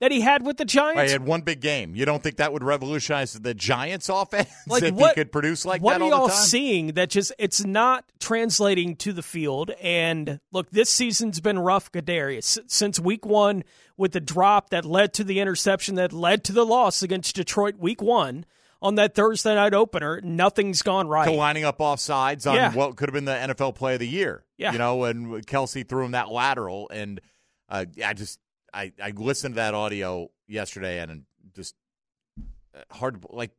that he had with the Giants. Right, he had one big game. You don't think that would revolutionize the Giants' offense Like if what he could produce like what that are all y'all the time? seeing that just it's not translating to the field? And look, this season's been rough, Kadarius, since week one with the drop that led to the interception that led to the loss against Detroit week one. on that Thursday night opener, nothing's gone right. To lining up offsides on Yeah. what could have been the NFL play of the year. Yeah. You know, and Kelce threw him that lateral. And uh, I just, I, I listened to that audio yesterday and just uh, hard to, like,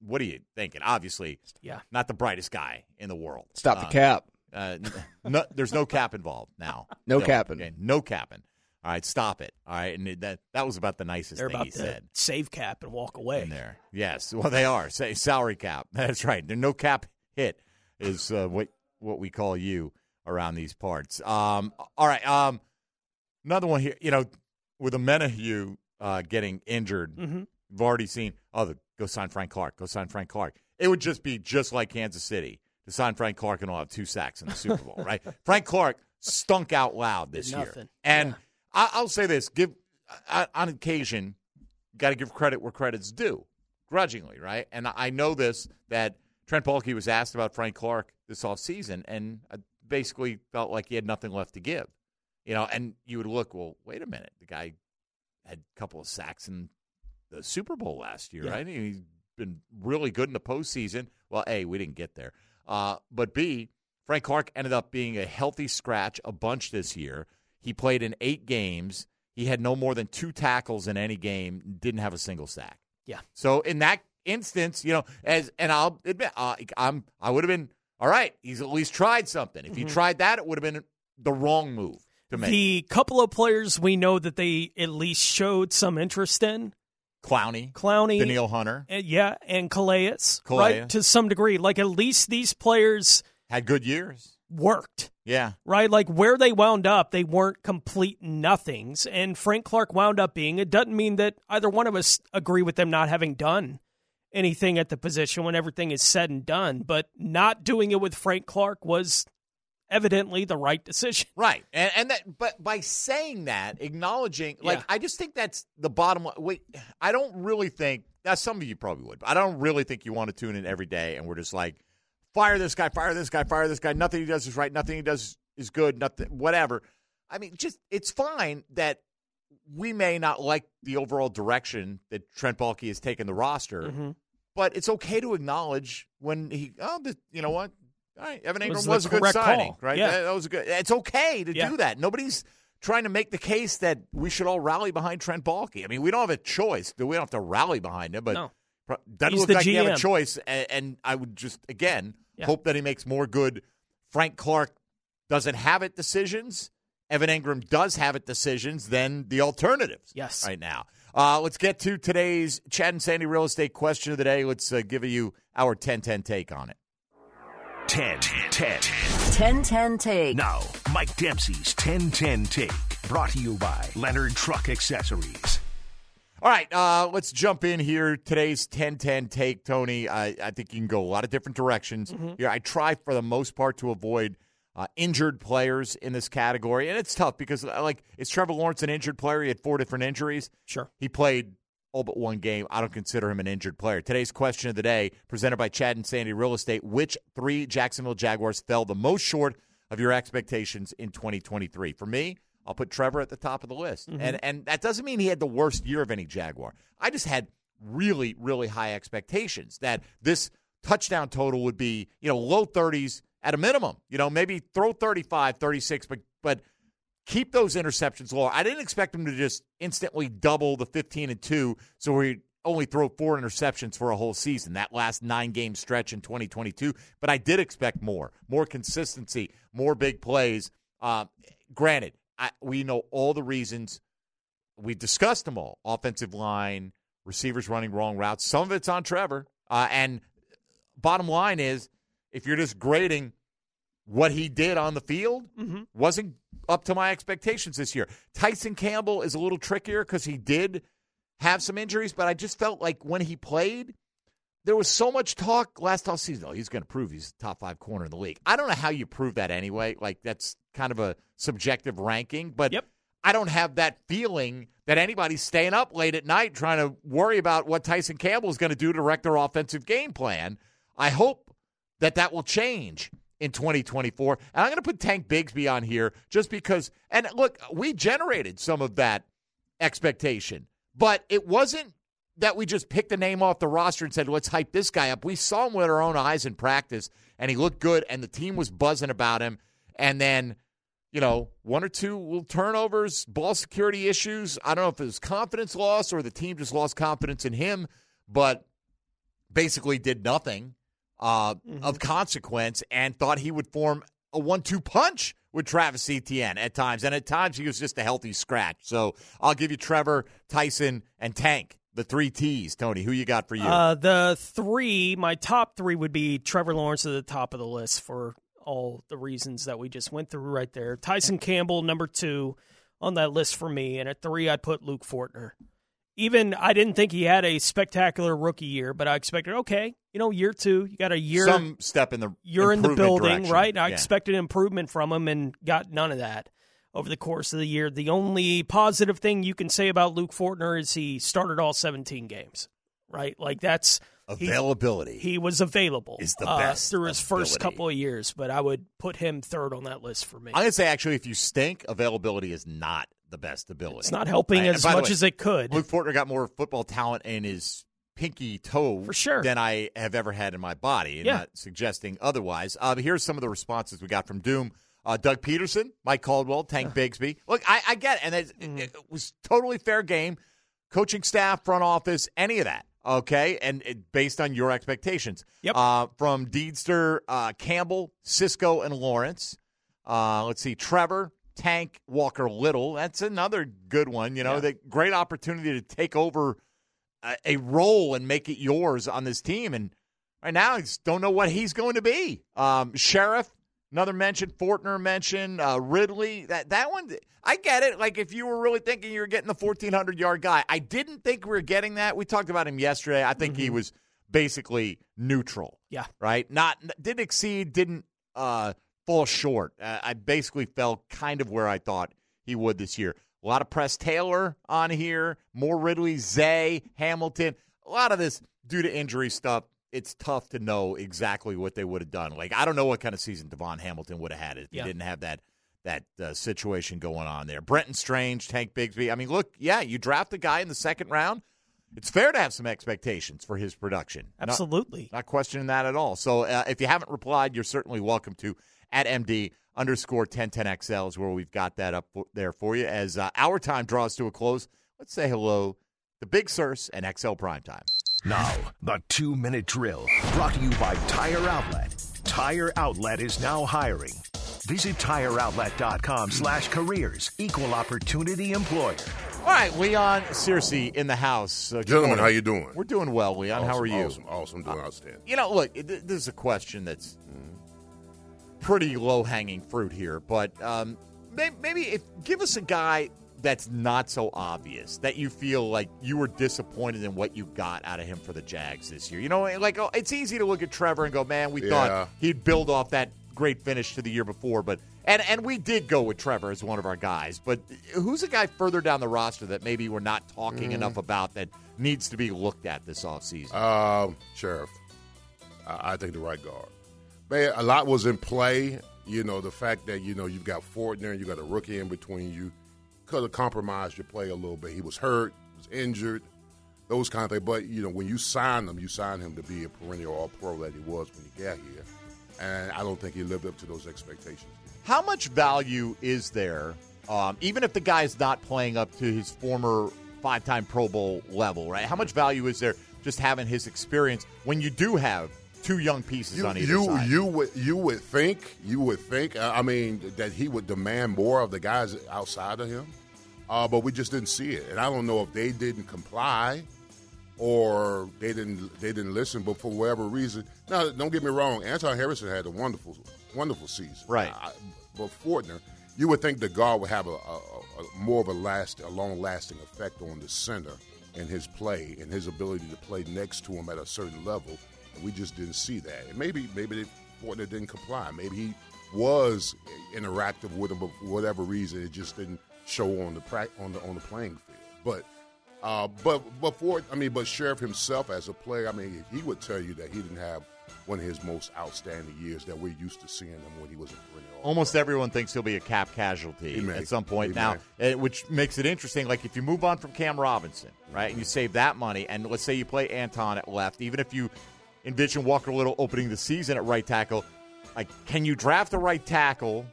what are you thinking? Obviously, Yeah. not the brightest guy in the world. Stop the Uh, cap. Uh, no, there's no cap involved now. No capping. Okay, no capping. All right, stop it. All right, and it- that that was about the nicest They're thing about he to said save cap and walk away. in there. Yes, well they are. Say salary cap. That's right. There no cap hit is uh, what what we call you around these parts. Um, all right. Um, another one here. You know, with Omenihu uh, getting injured, Mhm. we've already seen. Oh, the, go sign Frank Clark. Go sign Frank Clark. It would just be just like Kansas City to sign Frank Clark and we'll have two sacks in the Super Bowl, right? Frank Clark stunk out loud this year, and I, I'll say this: give uh, on occasion, got to give credit where credit's due, grudgingly, right? And I know this that Trent Baalke was asked about Frank Clark this offseason, and I basically felt like he had nothing left to give, you know. And you would look, well, wait a minute, the guy had a couple of sacks in the Super Bowl last year, Yeah. right? He's been really good in the postseason. Well, A, we didn't get there. Uh, but B, Frank Clark ended up being a healthy scratch a bunch this year. He played in eight games. He had no more than two tackles in any game, didn't have a single sack. Yeah. So in that instance, you know, as and I'll admit, uh, I'm I would have been all right. He's at least tried something. If he Mhm. tried that, it would have been the wrong move to make. The couple of players we know that they at least showed some interest in Clowney, Clowney, Danielle Hunter uh, yeah, and Calais, Calais. right? To some degree, like at least these players had good years. worked, Yeah. right? Like where they wound up, they weren't complete nothings, and Frank Clark wound up being. It doesn't mean that either one of us agree with them not having done anything at the position when everything is said and done, but not doing it with Frank Clark was evidently the right decision. Right. And and that but by saying that, acknowledging like Yeah. I just think that's the bottom line. Wait, I don't really think now some of you probably would, but I don't really think you want to tune in every day and we're just like fire this guy, fire this guy, fire this guy. Nothing he does is right, nothing he does is good, nothing whatever. I mean, just it's fine that we may not like the overall direction that Trent Baalke has taken the roster, Mhm. but it's okay to acknowledge when he oh this, you know what right Evan Engram was was, a good signing call. right Yeah. that, that was a good it's okay to Yeah. do that nobody's trying to make the case that we should all rally behind Trent Baalke I mean we don't have a choice we don't have to rally behind him but No. doesn't He's look like you have a choice and, and I would just again Yeah. hope that he makes more good Frank Clark doesn't have it decisions Evan Engram does have it decisions Then the alternatives Yes. right now. Uh, let's get to today's Chad and Sandy real estate question of the day. Let's uh, give you our 10-10 take on it. 10 10. 1010 Take. Now, Mike Dempsey's 10 10 Take. Brought to you by Leonard Truck Accessories. All right, uh, let's jump in here. Today's 10-10 take, Tony. I, I think you can go a lot of different directions. Mm-hmm. Yeah, I try for the most part to avoid uh, injured players in this category, and it's tough because, uh, like, is Trevor Lawrence an injured player? He had four different injuries. Sure. He played all but one game. I don't consider him an injured player. Today's question of the day, presented by Chad and Sandy Real Estate: Which three Jacksonville Jaguars fell the most short of your expectations in 2023? For me, I'll put Trevor at the top of the list, mm-hmm. and and that doesn't mean he had the worst year of any Jaguar. I just had really really high expectations that this touchdown total would be you know low 30s at a minimum. You know maybe throw 35, 36, but but keep those interceptions low. I didn't expect him to just instantly double the 15 and 2 so we only throw four interceptions for a whole season, that last nine game stretch in 2022. But I did expect more, more consistency, more big plays. Uh, granted, I, we know all the reasons. We discussed them all offensive line, receivers running wrong routes. Some of it's on Trevor. Uh, and bottom line is if you're just grading what he did on the field, Mhm. wasn't up to my expectations this year. Tyson Campbell is a little trickier because he did have some injuries, but I just felt like when he played, there was so much talk last off season. Oh, he's going to prove he's the top five corner in the league. I don't know how you prove that anyway. Like that's kind of a subjective ranking, but Yep. I don't have that feeling that anybody's staying up late at night trying to worry about what Tyson Campbell is going to do to wreck their offensive game plan. I hope that that will change in 2024. And I'm going to put Tank Bigsby on here just because. And look, we generated some of that expectation, but it wasn't that we just picked a name off the roster and said, let's hype this guy up. We saw him with our own eyes in practice, and he looked good, and the team was buzzing about him. And then, you know, one or two little turnovers, ball security issues. I don't know if it was confidence loss or the team just lost confidence in him, but basically did nothing uh, Mm-hmm. of consequence and thought he would form a one-two punch with Travis Etienne at times, and at times he was just a healthy scratch. So I'll give you Trevor, Tyson, and Tank, the three T's. Tony, who you got for you? Uh, the three, my top three would be Trevor Lawrence at the top of the list for all the reasons that we just went through right there. Tyson Campbell, number two on that list for me. And at three, I'd put Luke Fortner. Even I didn't think he had a spectacular rookie year, but I expected, okay, you know, year two, you got a year. Some step in the you're in the building, direction. right? I Yeah. expected improvement from him and got none of that over the course of the year. The only positive thing you can say about Luke Fortner is he started all 17 games, right? Like that's Availability. He, was available is the uh, best through his first couple of years, but I would put him third on that list for me. I'm going to say, actually, if you stink, availability is not the best ability. It's not helping And as much way, as it could. Luke Fortner got more football talent in his pinky toe For sure. than I have ever had in my body. Yeah. not suggesting otherwise. Uh, here's some of the responses we got from Doom. Uh, Doug Pederson, Mike Caldwell, Tank Bigsby. Look, I, I get it, and it, Mm-hmm. it was totally fair game. Coaching staff, front office, any of that. Okay, and it, based on your expectations. Yep. Uh, from Deedster, uh, Campbell, Cisco, and Lawrence. Uh, let's see, Trevor, Tank, Walker, Little. That's another good one. You know, Yeah. the great opportunity to take over a, a role and make it yours on this team. And right now, I just don't know what he's going to be. Um, Scherff, another mention. Fortner mentioned. Uh, Ridley. That that one, I get it. Like if you were really thinking you were getting the fourteen hundred yard guy, I didn't think we were getting that. We talked about him yesterday. I think he was basically neutral. Yeah. Right. Not didn't exceed. Didn't uh, fall short. Uh, I basically fell kind of where I thought he would this year. A lot of Press Taylor on here, more Ridley, Zay, Hamilton. A lot of this due to injury stuff. It's tough to know exactly what they would have done. Like I don't know what kind of season Davon Hamilton would have had if Yeah. he didn't have that that uh, situation going on there. Brenton Strange, Tank Bigsby. I mean, look, yeah, you draft a guy in the second round. It's fair to have some expectations for his production. Not- Absolutely. not questioning that at all. So uh, if you haven't replied, you're certainly welcome to at MD underscore 1010XL is where we've got that up for, there for you. As uh, our time draws to a close, let's say hello to Big Sirs and XL Primetime. Now, the two minute drill brought to you by Tire Outlet. Tire Outlet is now hiring. Visit tireoutlet.com slash careers. Equal opportunity employer. All right, Leon Searcy in the house. Uh, Gentlemen, morning. how you doing? We're doing well, Leon. how are you? Awesome, awesome, doing outstanding. You know, look, th- this is a question that's pretty low hanging fruit here, but um, maybe if give us a guy that's not so obvious that you feel like you were disappointed in what you got out of him for the Jags this year. You know, like oh, it's easy to look at Trevor and go, "Man, we Yeah. thought he'd build off that great finish to the year before," but. And, and we did go with Trevor as one of our guys, but who's a guy further down the roster that maybe we're not talking Mm. enough about that needs to be looked at this offseason? Um, Scherff, I, I think the right guard. Man, a lot was in play. You know, the fact that, you know, you've got Fortner you got a rookie in between you could have compromised your play a little bit. He was hurt, was injured, those kind of things. But, you know, when you sign him, you sign him to be a perennial all pro that he was when he got here. And I don't think he lived up to those expectations. How much value is there, um, even if the guy's not playing up to his former five time Pro Bowl level, right? How much value is there just having his experience when you do have two young pieces You, on either you, side? you would you would think you would think I mean that he would demand more of the guys outside of him, uh, but we just didn't see it, and I don't know if they didn't comply or they didn't they didn't listen, but for whatever reason. Now, don't get me wrong, Anton Harrison had a wonderful wonderful season, Right. I, but Fortner, you would think the guard would have a, a, a, a more of a last a long lasting effect on the center and his play and his ability to play next to him at a certain level. And we just didn't see that. And maybe maybe Fortner didn't comply. Maybe he was interactive with him, but for whatever reason, it just didn't show on the pra- on the on the playing field. But uh, but but Ford, I mean, but Scherff himself as a player, I mean, he would tell you that he didn't have one of his most outstanding years that we're used to seeing him when he was a perennial. Almost everyone thinks he'll be a cap casualty at some point now, eh, which makes it interesting. Like if you move on from Cam Robinson, right, and you save that money, and let's say you play Anton at left, even if you envision Walker Little opening the season at right tackle, like can you draft a right tackle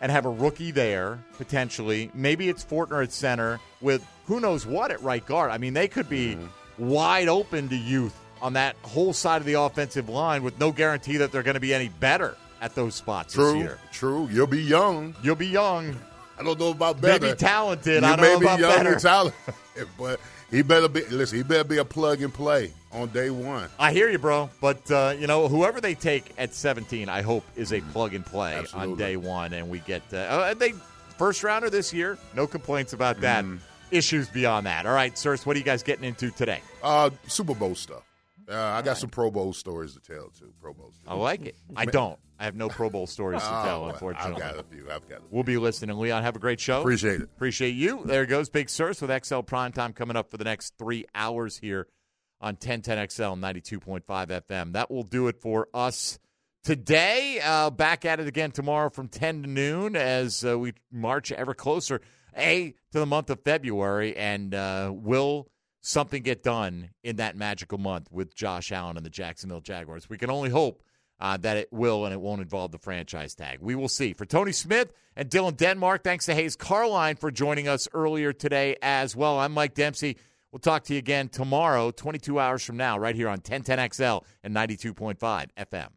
and have a rookie there potentially? Maybe it's Fortner at center with who knows what at right guard. I mean, they could be Mm-hmm. wide open to youth on that whole side of the offensive line with no guarantee that they're going to be any better at those spots this True, year. true. You'll be young. You'll be young. I don't know about better. Maybe talented. You I don't may know be about young better. and talented, but he better be. Listen, he better be a plug and play on day one. I hear you, bro. But uh, you know, whoever they take at 17, I hope is a plug and play on day one, and we get uh, uh, they first rounder this year. No complaints about that. Issues beyond that. All right, Sirs, what are you guys getting into today? Uh, Super Bowl stuff. Uh, I got some Pro Bowl stories to tell too. Pro Bowl. Stories. I like it. I don't. I have no Pro Bowl stories to tell, Oh, unfortunately. I've got a few. I've got. A few. We'll be listening. Leon, have a great show. Appreciate it. Appreciate you. There goes Big Sirs with XL Primetime coming up for the next three hours here on 1010XL 92.5 FM. That will do it for us today. Uh, back at it again tomorrow from 10 to noon as uh, we march ever closer, A, to the month of February. And uh, will something get done in that magical month with Josh Allen and the Jacksonville Jaguars? We can only hope uh, that it will and it won't involve the franchise tag. We will see. For Tony Smith and Dylan Denmark, thanks to Hays Carlyon for joining us earlier today as well. I'm Mike Dempsey. We'll talk to you again tomorrow, 22 hours from now, right here on 1010XL and 92.5 FM.